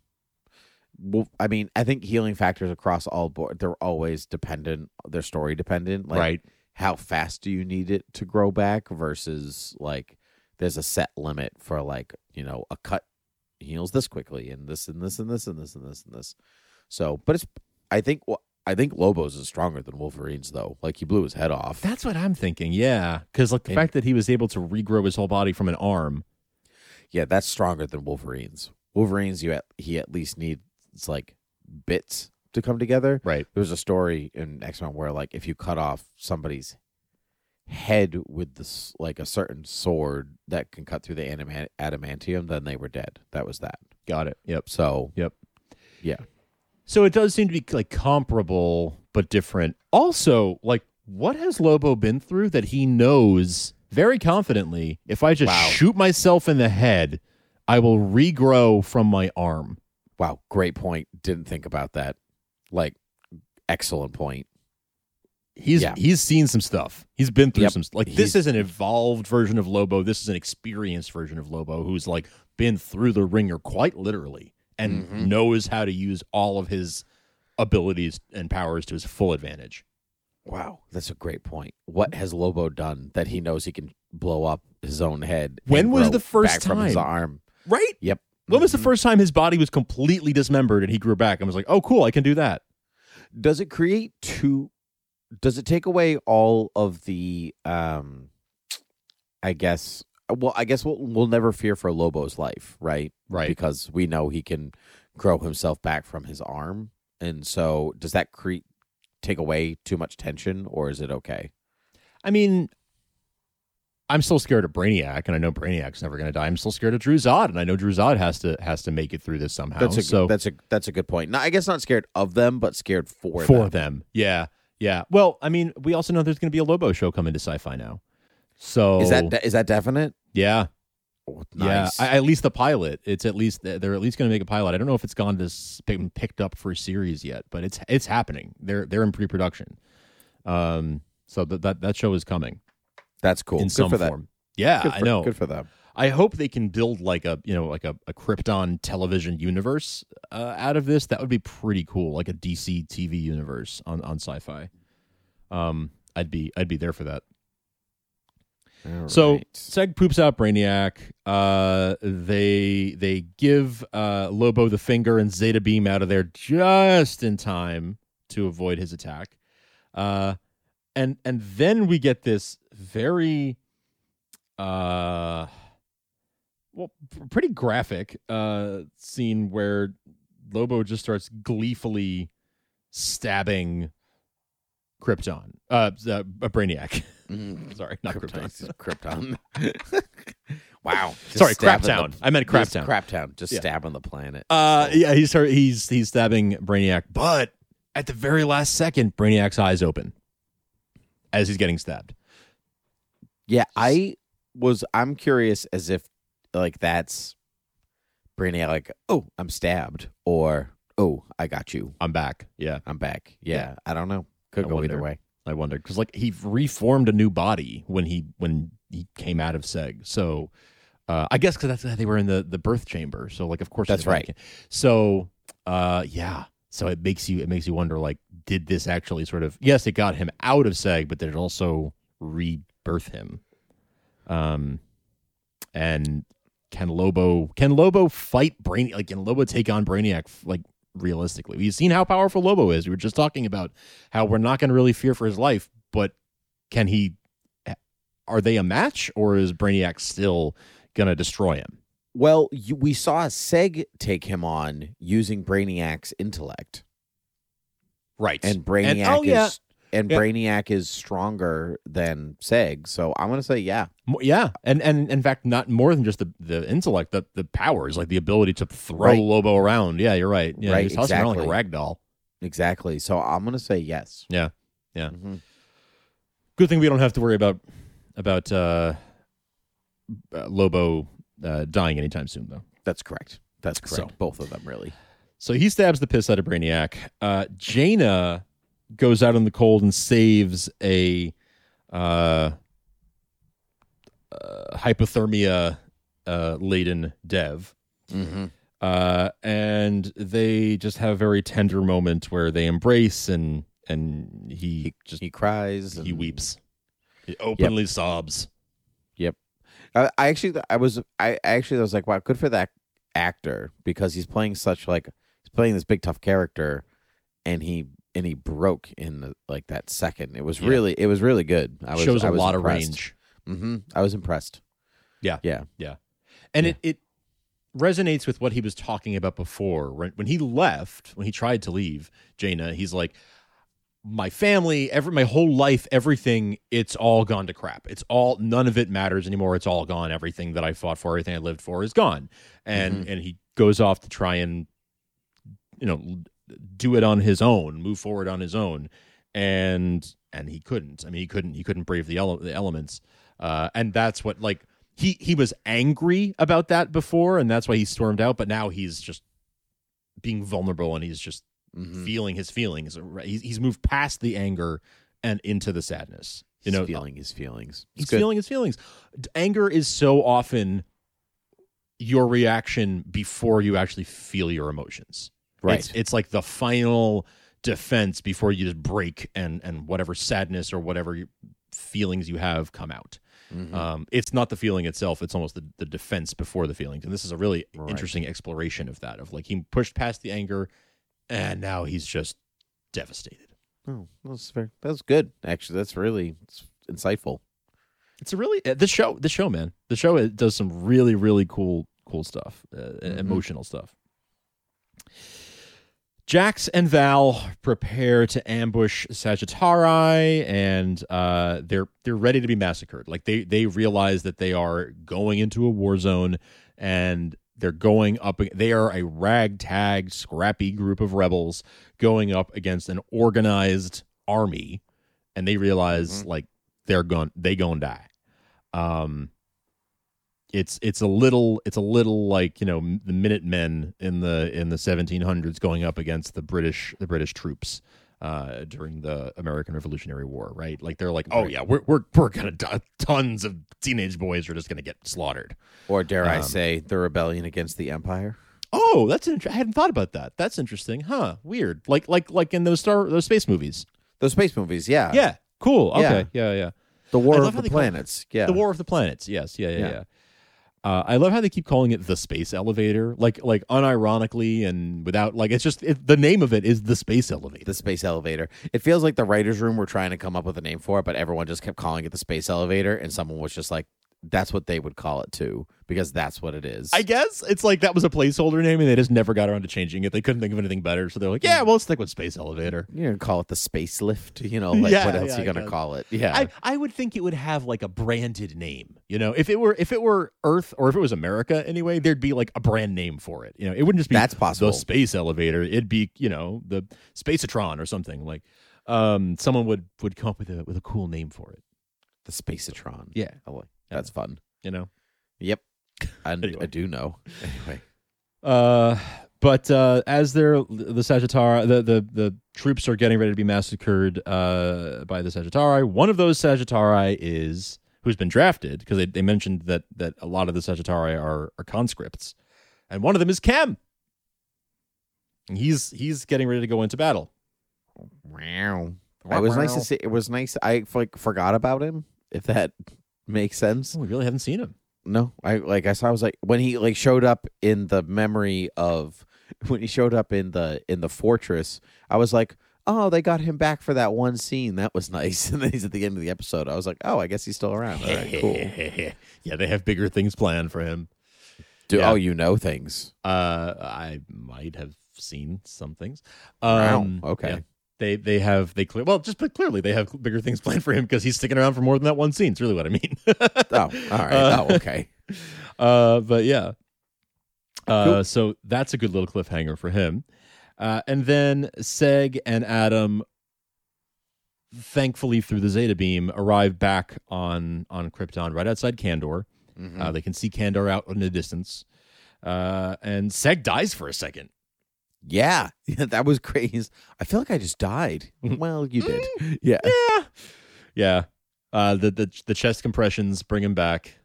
Well, I mean, I think healing factors across all board they're always dependent. They're story dependent. Like, right. How fast do you need it to grow back versus like there's a set limit for like you know a cut heals this quickly and this and this and this and this and this and this. So, but it's I think wh- I think Lobos is stronger than Wolverine's though. Like he blew his head off. That's what I'm thinking. Yeah, because like the And- fact that he was able to regrow his whole body from an arm. Yeah, that's stronger than Wolverine's. Wolverine's you at he at least needs like bits to come together. Right. There was a story in X Men where like if you cut off somebody's head with this like a certain sword that can cut through the adamant- adamantium, then they were dead. That was that. Got it. Yep. So Yep. Yeah. So it does seem to be like comparable but different. Also, like what has Lobo been through that he knows very confidently if I just Wow. shoot myself in the head, I will regrow from my arm. wow, great point. Didn't think about that. Like excellent point. He's Yeah. he's seen some stuff. He's been through Yep. some like He's- this is an evolved version of Lobo. This is an experienced version of Lobo who's like been through the ringer quite literally and Mhm. knows how to use all of his abilities and powers to his full advantage. Wow, that's a great point. What has Lobo done that he knows he can blow up his own head? When was the first back from his arm? Right? Yep. When was the Mhm. first time his body was completely dismembered and he grew back and was like, "Oh, cool, I can do that." does it create two does it take away all of the um i guess well i guess we'll, we'll never fear for lobo's life right Right. because we know he can grow himself back from his arm and so does that create take away too much tension or is it okay I mean, I'm still scared of Brainiac, and I know Brainiac's never going to die. I'm still scared of Dru-Zod, and I know Dru-Zod has to has to make it through this somehow. that's a so that's a that's a good point i guess not scared of them but scared for, for them. them. Yeah, yeah. Well, I mean, we also know there's going to be a Lobo show coming to Sci-Fi now. So is that is that definite yeah, Oh, yeah? I, at least the pilot. It's at least they're at least going to make a pilot. I don't know if it's gone to been picked up for a series yet, but it's it's happening. They're they're in pre-production. Um, so that that that show is coming that's cool in good some for that form. Yeah, good for, I know. good for them I hope they can build like a you know like a, a Krypton television universe uh, out of this. That would be pretty cool, like a DC TV universe on on Sci-Fi. Um, I'd be I'd be there for that. All So right. Seg poops out Brainiac. Uh, they they give uh, Lobo the finger and Zeta Beam out of there just in time to avoid his attack. Uh, and and then we get this very uh well pretty graphic uh scene where Lobo just starts gleefully stabbing Krypton. Uh, uh Brainiac. Mm. Sorry, not Krypton. Krypton. wow. Just Sorry, Craptown. the- I meant Craptown. Craptown. Just Yeah. stabbing the planet. Uh, So- yeah, he's he's he's stabbing Brainiac, but at the very last second, Brainiac's eyes open as he's getting stabbed. Yeah, I was. I'm curious as if like that's Brainiac. Like, oh, I'm stabbed, or oh, I got you. I'm back. Yeah, I'm back. Yeah, I don't know. Could I go either way. I wonder because like he reformed a new body when he when he came out of Seg. So uh, I guess because that's how they were in the the birth chamber. So like of course That's right. So uh, yeah. So it makes you it makes you wonder like did this actually sort of yes it got him out of Seg but it also rebirth him? Um, and can Lobo can Lobo fight Brainy like can Lobo take on Brainiac like realistically? We've seen how powerful Lobo is. We were just talking about how we're not going to really fear for his life, but can he? Are they a match, or is Brainiac still going to destroy him? Well, you, we saw Seg take him on using Brainiac's intellect, Right. and Brainiac oh, yeah. And Yeah. Brainiac is stronger than Seg. So I'm gonna say yeah. Yeah, and and in fact, not more than just the the intellect, the the powers, like the ability to throw Right. Lobo around. Yeah, you're right. Yeah, Right, he's tossing around like a exactly. rag doll. Exactly. So I'm gonna say yes. Yeah, yeah. Mhm. Good thing we don't have to worry about about uh, uh, Lobo uh, dying anytime soon, though. That's correct. That's correct. So- Both of them really. So he stabs the piss out of Brainiac. Uh, Jayna goes out in the cold and saves a uh, uh, hypothermia uh, laden Dev. Mm-hmm. Uh, and they just have a very tender moment where they embrace and and he just He cries. he and- weeps. He openly sobs. Yep I, I actually, I was, I I actually was like, wow, good for that actor because he's playing such like he's playing this big tough character, and he and he broke in the, like that second. It was Yeah. really, it was really good. I was, Shows a a lot of range. Mm-hmm. I was impressed. Yeah. yeah, yeah. and Yeah. it it resonates with what he was talking about before when, when he left when he tried to leave Jayna he's like my family every my whole life everything it's all gone to crap it's all none of it matters anymore it's all gone everything that I fought for everything I lived for is gone and and he goes off to try and you know do it on his own move forward on his own. And and he couldn't. I mean he couldn't he couldn't brave the, ele- the elements. Uh and that's what like he he was angry about that before and that's why he stormed out but now he's just being vulnerable and he's just Mhm. feeling his feelings he's, he's moved past the anger and into the sadness you He's know? feeling his feelings. It's he's good. feeling his feelings. Anger is so often your reaction before you actually feel your emotions right. it's, it's like the final defense before you just break and and whatever sadness or whatever feelings you have come out. Mhm. Um, it's not the feeling itself; it's almost the, the defense before the feelings. And this is a really Right. interesting exploration of that. Of like he pushed past the anger, and now he's just devastated. oh, that's fair. That's good. Actually, that's really it's insightful. It's a really uh, this show. This show, man, the show it does some really really cool cool stuff, uh, Mhm. emotional stuff. Jax and Val prepare to ambush Sagitari, and uh, they're they're ready to be massacred. Like they they realize that they are going into a war zone, and they're going up. They are a ragtag, scrappy group of rebels going up against an organized army, and they realize Mhm. like they're going they going to die. Um, it's it's a little it's a little like you know the Minutemen in the in the 1700s going up against the British the British troops uh, during the American Revolutionary War, right? Like they're like, oh yeah, we're we're we're gonna die. tons of teenage boys are just gonna get slaughtered. Or dare I Um, say, the rebellion against the empire? Oh, that's int- I hadn't thought about that. That's interesting, huh? Weird, like like like in those star those space movies. Those space movies, yeah. Yeah, cool. Okay, yeah, yeah. The War of the they call it Planets. Yeah. The War of the Planets. Yes. Yeah. Yeah. Yeah. Yeah. Uh, I love how they keep calling it the space elevator, like like unironically and without like it's just it, the name of it is the space elevator. the space elevator. It feels like the writers' room were trying to come up with a name for it, but everyone just kept calling it the space elevator, and someone was just like, "That's what they would call it too," because that's what it is. I guess it's like that was a placeholder name and they just never got around to changing it. They couldn't think of anything better, so they're like, yeah, we'll stick with space elevator. You're gonna call it the space lift, you know? Like Yeah, what else yeah, are you gonna call it? Yeah, I, I would think it would have like a branded name. You know, if it were if it were Earth or if it was America anyway, there'd be like a brand name for it. You know, it wouldn't just be That's possible. the space elevator. It'd be you know the Spacetron or something like. Um, someone would would come up with a with a cool name for it. the Spacetron. Yeah, I like- that's fun. you know. Yep, And Anyway. I do know. Anyway, Uh, But uh, as they're the Sagitari, the, the the troops are getting ready to be massacred uh, by the Sagitari. One of those Sagitari is who's been drafted because they, they mentioned that that a lot of the Sagitari are are conscripts, and one of them is Kem. And he's he's getting ready to go into battle. Wow. It was nice to see. It was nice. I like forgot about him. If that makes sense. Oh, we really haven't seen him. No, I like I saw. I was like when he like showed up in the memory of when he showed up in the in the fortress. I was like, oh, they got him back for that one scene. That was nice. And then he's at the end of the episode. I was like, oh, I guess he's still around. All right, cool. yeah, they have bigger things planned for him. Do, Yeah. Oh, you know things. Uh, I might have seen some things. Wow, Um, okay. yeah. They they have they clear well just but clearly they have bigger things planned for him because he's sticking around for more than that one scene. It's really what I mean. Oh, all right. Uh, oh, okay. Uh, but yeah. Uh, Cool. so that's a good little cliffhanger for him. Uh, and then Seg and Adam, thankfully through the Zeta beam, arrive back on on Krypton, right outside Kandor. Mhm. Uh, they can see Kandor out in the distance, uh, and Seg dies for a second. yeah, that was crazy. I feel like I just died. well, you did. Yeah. Yeah, yeah. Uh, the the the chest compressions bring him back,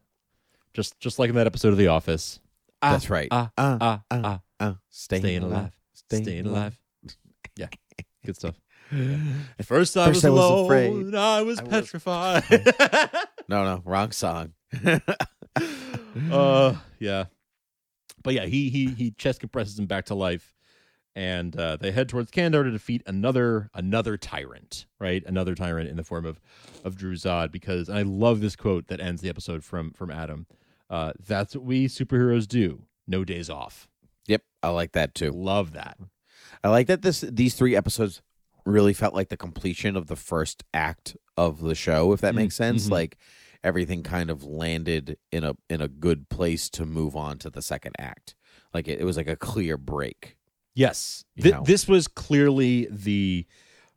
just just like in that episode of The Office. Ah, That's right. Ah, Uh, ah, uh, ah. uh, staying, staying alive. alive, Staying staying alive. alive. Yeah, good stuff. At first, I First was I was alone. afraid. I was I was- petrified. No, no, wrong song. uh, yeah, but yeah, he he he chest compresses him back to life, and uh, they head towards Kandor to defeat another another tyrant. Right, another tyrant in the form of of Dru-Zod. Because I love this quote that ends the episode from from Adam. Uh, That's what we superheroes do. No days off. yep, I like that too. Love that. I like that this these three episodes really felt like the completion of the first act of the show, if that Mm, makes sense. mhm. Like everything kind of landed in a in a good place to move on to the second act. Like it, it was like a clear break. Yes. Th- this was clearly the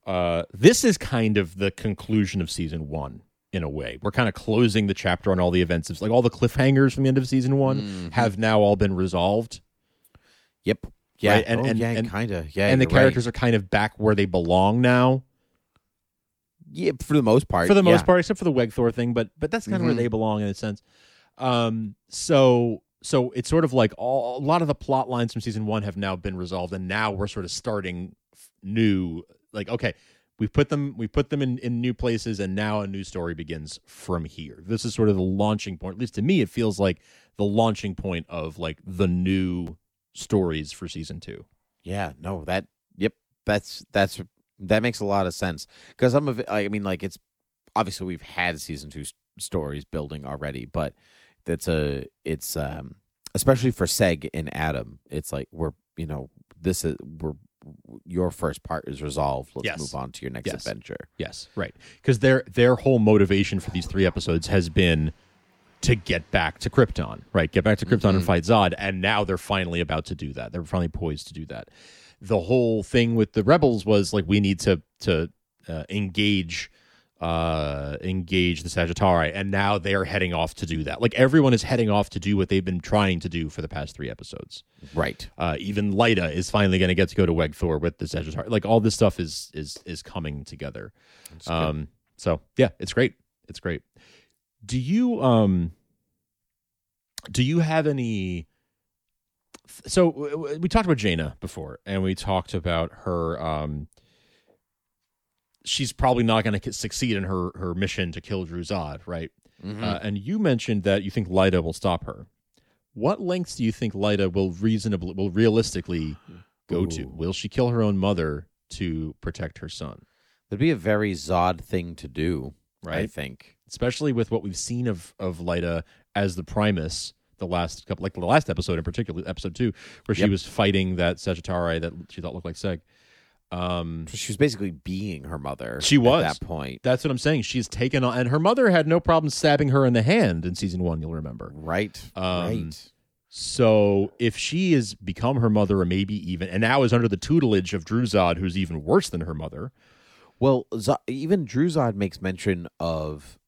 uh this is kind of the conclusion of season 1 in a way. We're kind of closing the chapter on all the events of like all the cliffhangers from the end of season one Mhm. have now all been resolved. Yep. Yeah. Right, and- oh, and- yeah, and- kind of. Yeah. and the you're right. characters are kind of back where they belong now. Yeah, for the most part. for the most yeah. part, except for the Wegthor thing, but but that's kind of where Mhm. they belong in a sense. Um, so so it's sort of like all, a lot of the plot lines from season one have now been resolved, and now we're sort of starting new. Like, okay, we put them we put them in in new places, and now a new story begins from here. This is sort of the launching point. At least to me, it feels like the launching point of like the new stories for season two. Yeah, no, that yep, that's that's that makes a lot of sense because of it, I mean, like it's obviously we've had season two stories building already, but that's a it's um especially for Seg and Adam, it's like we're you know this is we're your first part is resolved. Let's Yes. move on to your next Yes. adventure. Yes, right. Because their their whole motivation for these three episodes has been to get back to Krypton, right? Get back to Krypton and Mhm. fight Zod, and now they're finally about to do that. They're finally poised to do that. The whole thing with the rebels was like we need to to uh, engage uh engage the Sagitari and now they are heading off to do that. Like everyone is heading off to do what they've been trying to do for the past 3 episodes. Right. Uh, even Lyta is finally going to get to go to Wegthor with the Sagitari. Like all this stuff is is is coming together. Um, so yeah, it's great. It's great. Do you um do you have any so we talked about Jayna before and we talked about her um she's probably not going to succeed in her her mission to kill Dru-Zod, right? Mhm. Uh, and you mentioned that you think Lyta will stop her. What lengths do you think Lyta will reasonably will realistically go to? Will she kill her own mother to protect her son? That'd be a very Zod thing to do, right? I think. especially with what we've seen of of Lyta as the Primus the last couple like the last episode in particular episode 2 where she was fighting that Sagitari that she thought looked like Seg um She was basically being her mother. She was. at that point. that's what I'm saying she's taken on and her mother had no problem stabbing her in the hand in season 1 you'll remember Right. Um, right. so if she has become her mother or maybe even and now is under the tutelage of Dru-Zod who's even worse than her mother Well, Z- even Dru-Zod makes mention of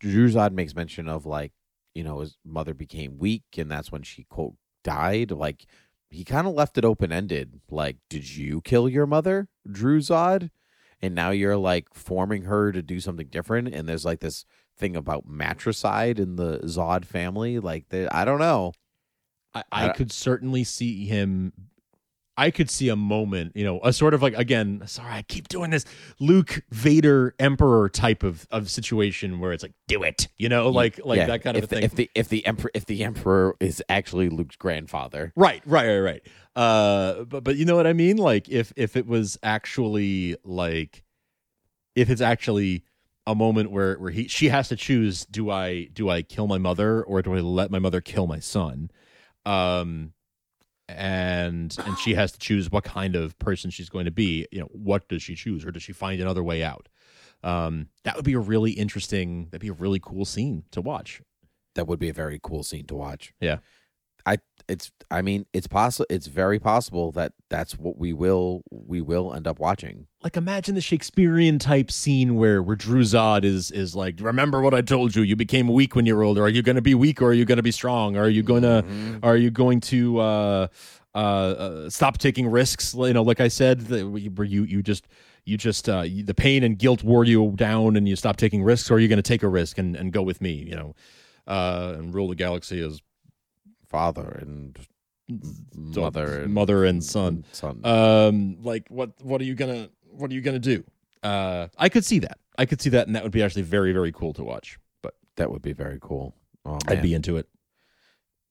Dru-Zod makes mention of like you know his mother became weak and that's when she quote died. Like he kind of left it open ended. Like, did you kill your mother, Dru-Zod? And now you're like forming her to do something different. And there's like this thing about matricide in the Zod family. Like, the, I don't know. I, I could certainly see him. I could see a moment, you know, a sort of like again. Sorry, I keep doing this Luke Vader Emperor type of of situation where it's like, do it, you know, like like Yeah, that kind of if a the, thing. If the if the emperor if the emperor is actually Luke's grandfather, Right, right, right, right. Uh, but but you know what I mean? Like if if it was actually like if it's actually a moment where where he she has to choose: do I do I kill my mother or do I let my mother kill my son? Um, and and she has to choose what kind of person she's going to be. You know, what does she choose, or does she find another way out? Um, that would be a really interesting. That'd be a really cool scene to watch. that would be a very cool scene to watch. Yeah. It's I mean it's possible it's very possible that that's what we will we will end up watching. like imagine the Shakespearean type scene where where Dru-Zod is is like, remember what I told you. You became weak when you were older. Are you going to be weak or are you going to be strong? Are you going to Mhm. are you going to uh, uh, uh, stop taking risks? You know, like I said, the, where you you just you just uh, the pain and guilt wore you down and you stop taking risks, or are you going to take a risk and, and go with me? You know, uh, and rule the galaxy as Father and mother and mother and son. son. um like what what are you gonna what are you gonna do uh i could see that i could see that and that would be actually very very cool to watch but that would be very cool. Oh, i'd man. be into it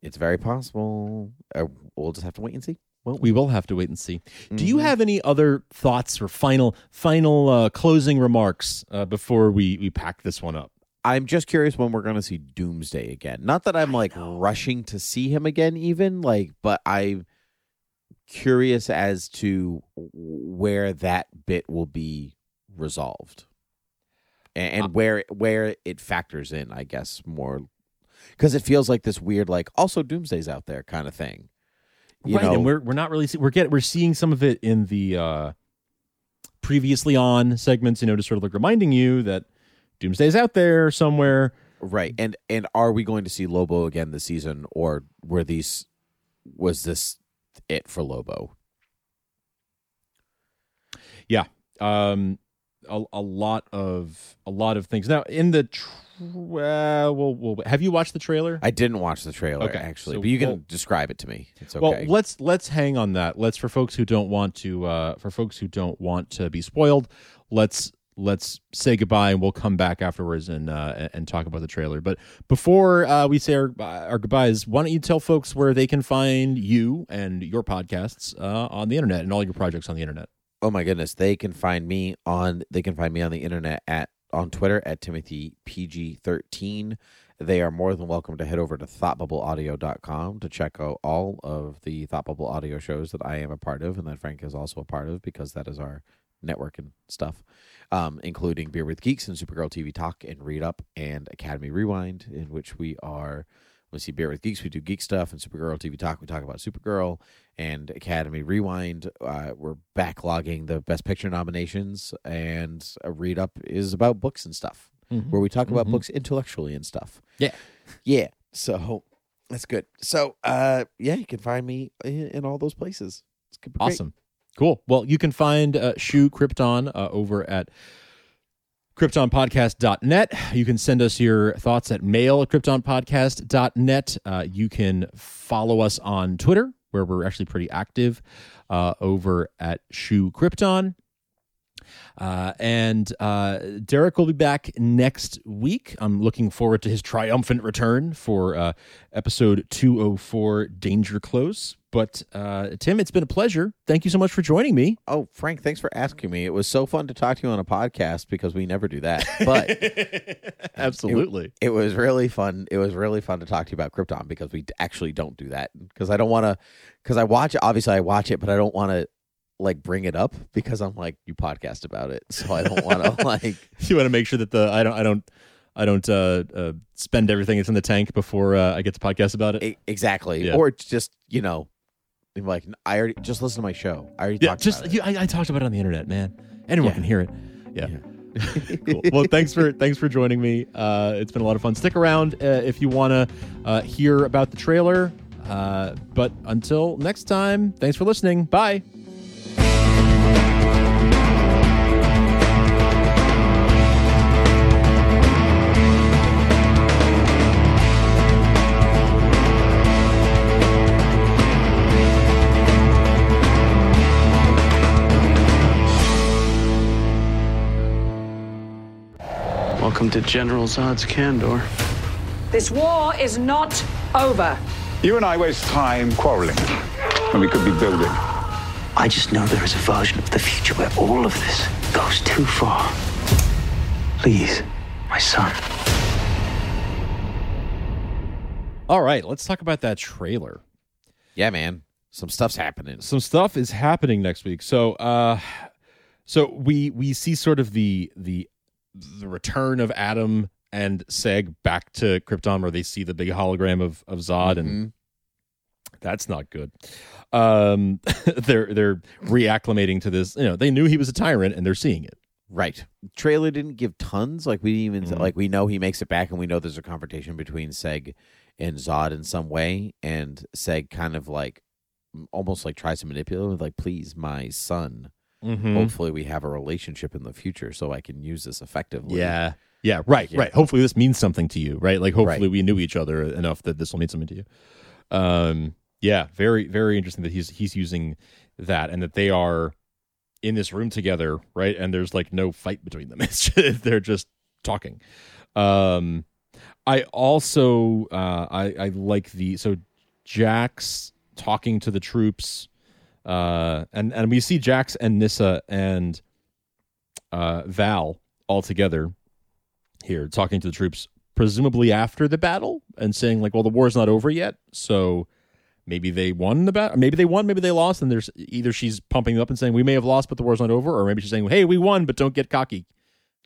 It's very possible. Uh, we'll just have to wait and see. well we will have to wait and see do you Mhm. have any other thoughts or final final uh closing remarks uh before we we pack this one up I'm just curious when we're going to see Doomsday again. Not that I'm like rushing to see him again, even like, but I'm curious as to where that bit will be resolved, and, and Uh, where where it factors in. I guess more because it feels like this weird, like also Doomsday's out there kind of thing. You right know, and we're we're not really see- we're getting we're seeing some of it in the uh previously on segments you know just sort of like reminding you that doomsday's out there somewhere. Right. And and are we going to see lobo again this season or were these was this it for lobo? Yeah. um a, a lot of a lot of things. Now in the tr- well, well, well have you watched the trailer? I didn't watch the trailer Okay, actually so but you can we'll- describe it to me. It's okay. well let's let's hang on that. Let's for folks who don't want to uh for folks who don't want to be spoiled let's let's say goodbye and we'll come back afterwards and uh and- talk about the trailer. But before uh we say our, our goodbyes why don't you tell folks where they can find you and your podcasts uh on the internet and all your projects on the internet? Oh my goodness. They can find me on they can find me on the internet at on twitter at timothy pg13 they are more than welcome to head over to thoughtbubbleaudio.com to check out all of the thought bubble audio shows that i am a part of and that frank is also a part of because that is our network and stuff um, including beer with geeks and supergirl tv talk and read up and academy rewind in which we are we see beer with geeks we do geek stuff and supergirl tv talk we talk about supergirl and Academy Rewind. Uh, we're backlogging the Best Picture nominations, and a read up is about books and stuff, where we talk about Mhm. books intellectually and stuff. Yeah. yeah. So that's good. So, uh, yeah, you can find me in, in all those places. It's gonna great. Cool. Well, you can find uh, Shoe Krypton uh, over at kryptonpodcast.net. You can send us your thoughts at mail at kryptonpodcast.net. Uh, you can follow us on Twitter, where we're actually pretty active, uh, over at Shoe Krypton. Uh, and uh, Derek will be back next week. I'm looking forward to his triumphant return for uh, episode 204 Danger Close. But uh, Tim, it's been a pleasure. Thank you so much for joining me. Oh, Frank, thanks for asking me. It was so fun to talk to you on a podcast because we never do that. But Absolutely. it was really fun. It was really fun to talk to you about Krypton because we actually don't do that. Because I don't want to. Because I watch it. Obviously, I watch it, but I don't want to like bring it up because I'm like you podcast about it, so I don't want to like. you want to make sure that the I don't I don't I don't uh, uh, spend everything that's in the tank before uh, I get to podcast about it. Exactly, Yeah. or just you know, like I already just listen to my show. I already Yeah, talked just about it. I, I talked about it on the internet, man. Anyone Yeah. can hear it. Yeah. Yeah. cool. Well, thanks for thanks for joining me. Uh, it's been a lot of fun. Stick around uh, if you want to uh, hear about the trailer. Uh, but until next time, thanks for listening. Bye. Welcome to General Zod's Kandor. This war is not over. You and I waste time quarreling when we could be building. I just know there is a version of the future where all of this goes too far. Please, my son. All right, let's talk about that trailer. Yeah, man. Some stuff's happening. Some stuff is happening next week. So, uh, so we we see sort of the the the return of Adam and Seg back to Krypton, where they see the big hologram of of Zod, and that's not good. Um, they're they're reacclimating to this. You know, they knew he was a tyrant, and they're seeing it. Right. Trailer didn't give tons. Like we didn't even Mhm. like we know he makes it back, and we know there's a confrontation between Seg and Zod in some way, and Seg kind of like almost like tries to manipulate him, like, "Please, my son. Mm-hmm. Hopefully, we have a relationship in the future, so I can use this effectively." Yeah. Yeah, right, Yeah. right. Hopefully this means something to you, right? Like hopefully Right. we knew each other enough that this will mean something to you. Um yeah, very very interesting that he's he's using that and that they are in this room together, right? And there's like no fight between them. It's just, they're just talking. Um I also uh I I like the so Jax talking to the troops uh and and we see Jax and Nyssa and uh Val all together here talking to the troops presumably after the battle and saying like well the war's not over yet so maybe they won the battle maybe they won maybe they lost and there's either she's pumping up and saying we may have lost but the war's not over or maybe she's saying hey we won but don't get cocky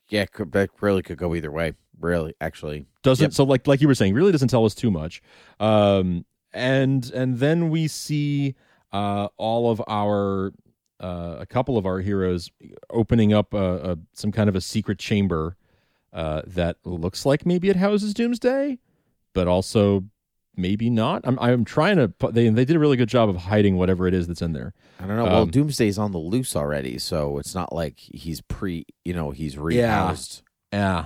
yeah. That really could go either way. Really, actually. doesn't Yep. so like like you were saying really doesn't tell us too much um and and then we see uh all of our uh a couple of our heroes opening up a, a some kind of a secret chamber uh that looks like maybe it houses doomsday but also maybe not i'm i'm trying to put they they did a really good job of hiding whatever it is that's in there I don't know. Well, Um, Doomsday's on the loose already, so it's not like he's pre. You know, he's Yeah. rehoused. Yeah,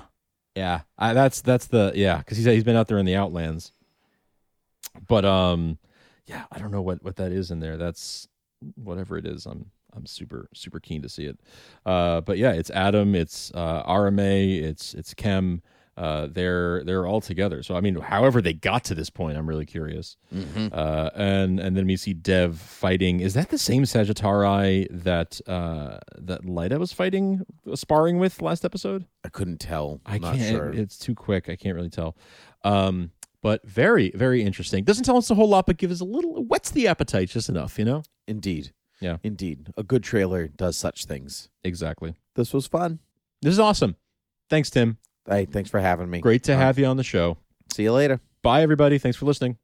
yeah. I, that's that's the yeah because he's he's been out there in the outlands. But um, yeah, I don't know what what that is in there. That's whatever it is. I'm I'm super super keen to see it. Uh, but yeah, it's Adam, it's uh, RMA, it's it's Kem. Uh, they're they're all together. So I mean, however they got to this point, I'm really curious. Uh, and and then we see Dev fighting. Is that the same Sagitari that uh, that Lyta was fighting, sparring with last episode? I couldn't tell. I I'm not can't. sure. It's too quick. I can't really tell. Um, but very, very interesting. Doesn't tell us a whole lot, but gives us a little whets the appetite just enough. You know. Indeed. Yeah. Indeed. A good trailer does such things. Exactly. This was fun. This is awesome. Thanks, Tim. Hey, thanks for having me. Great to Um, have you on the show. See you later. Bye, everybody. Thanks for listening.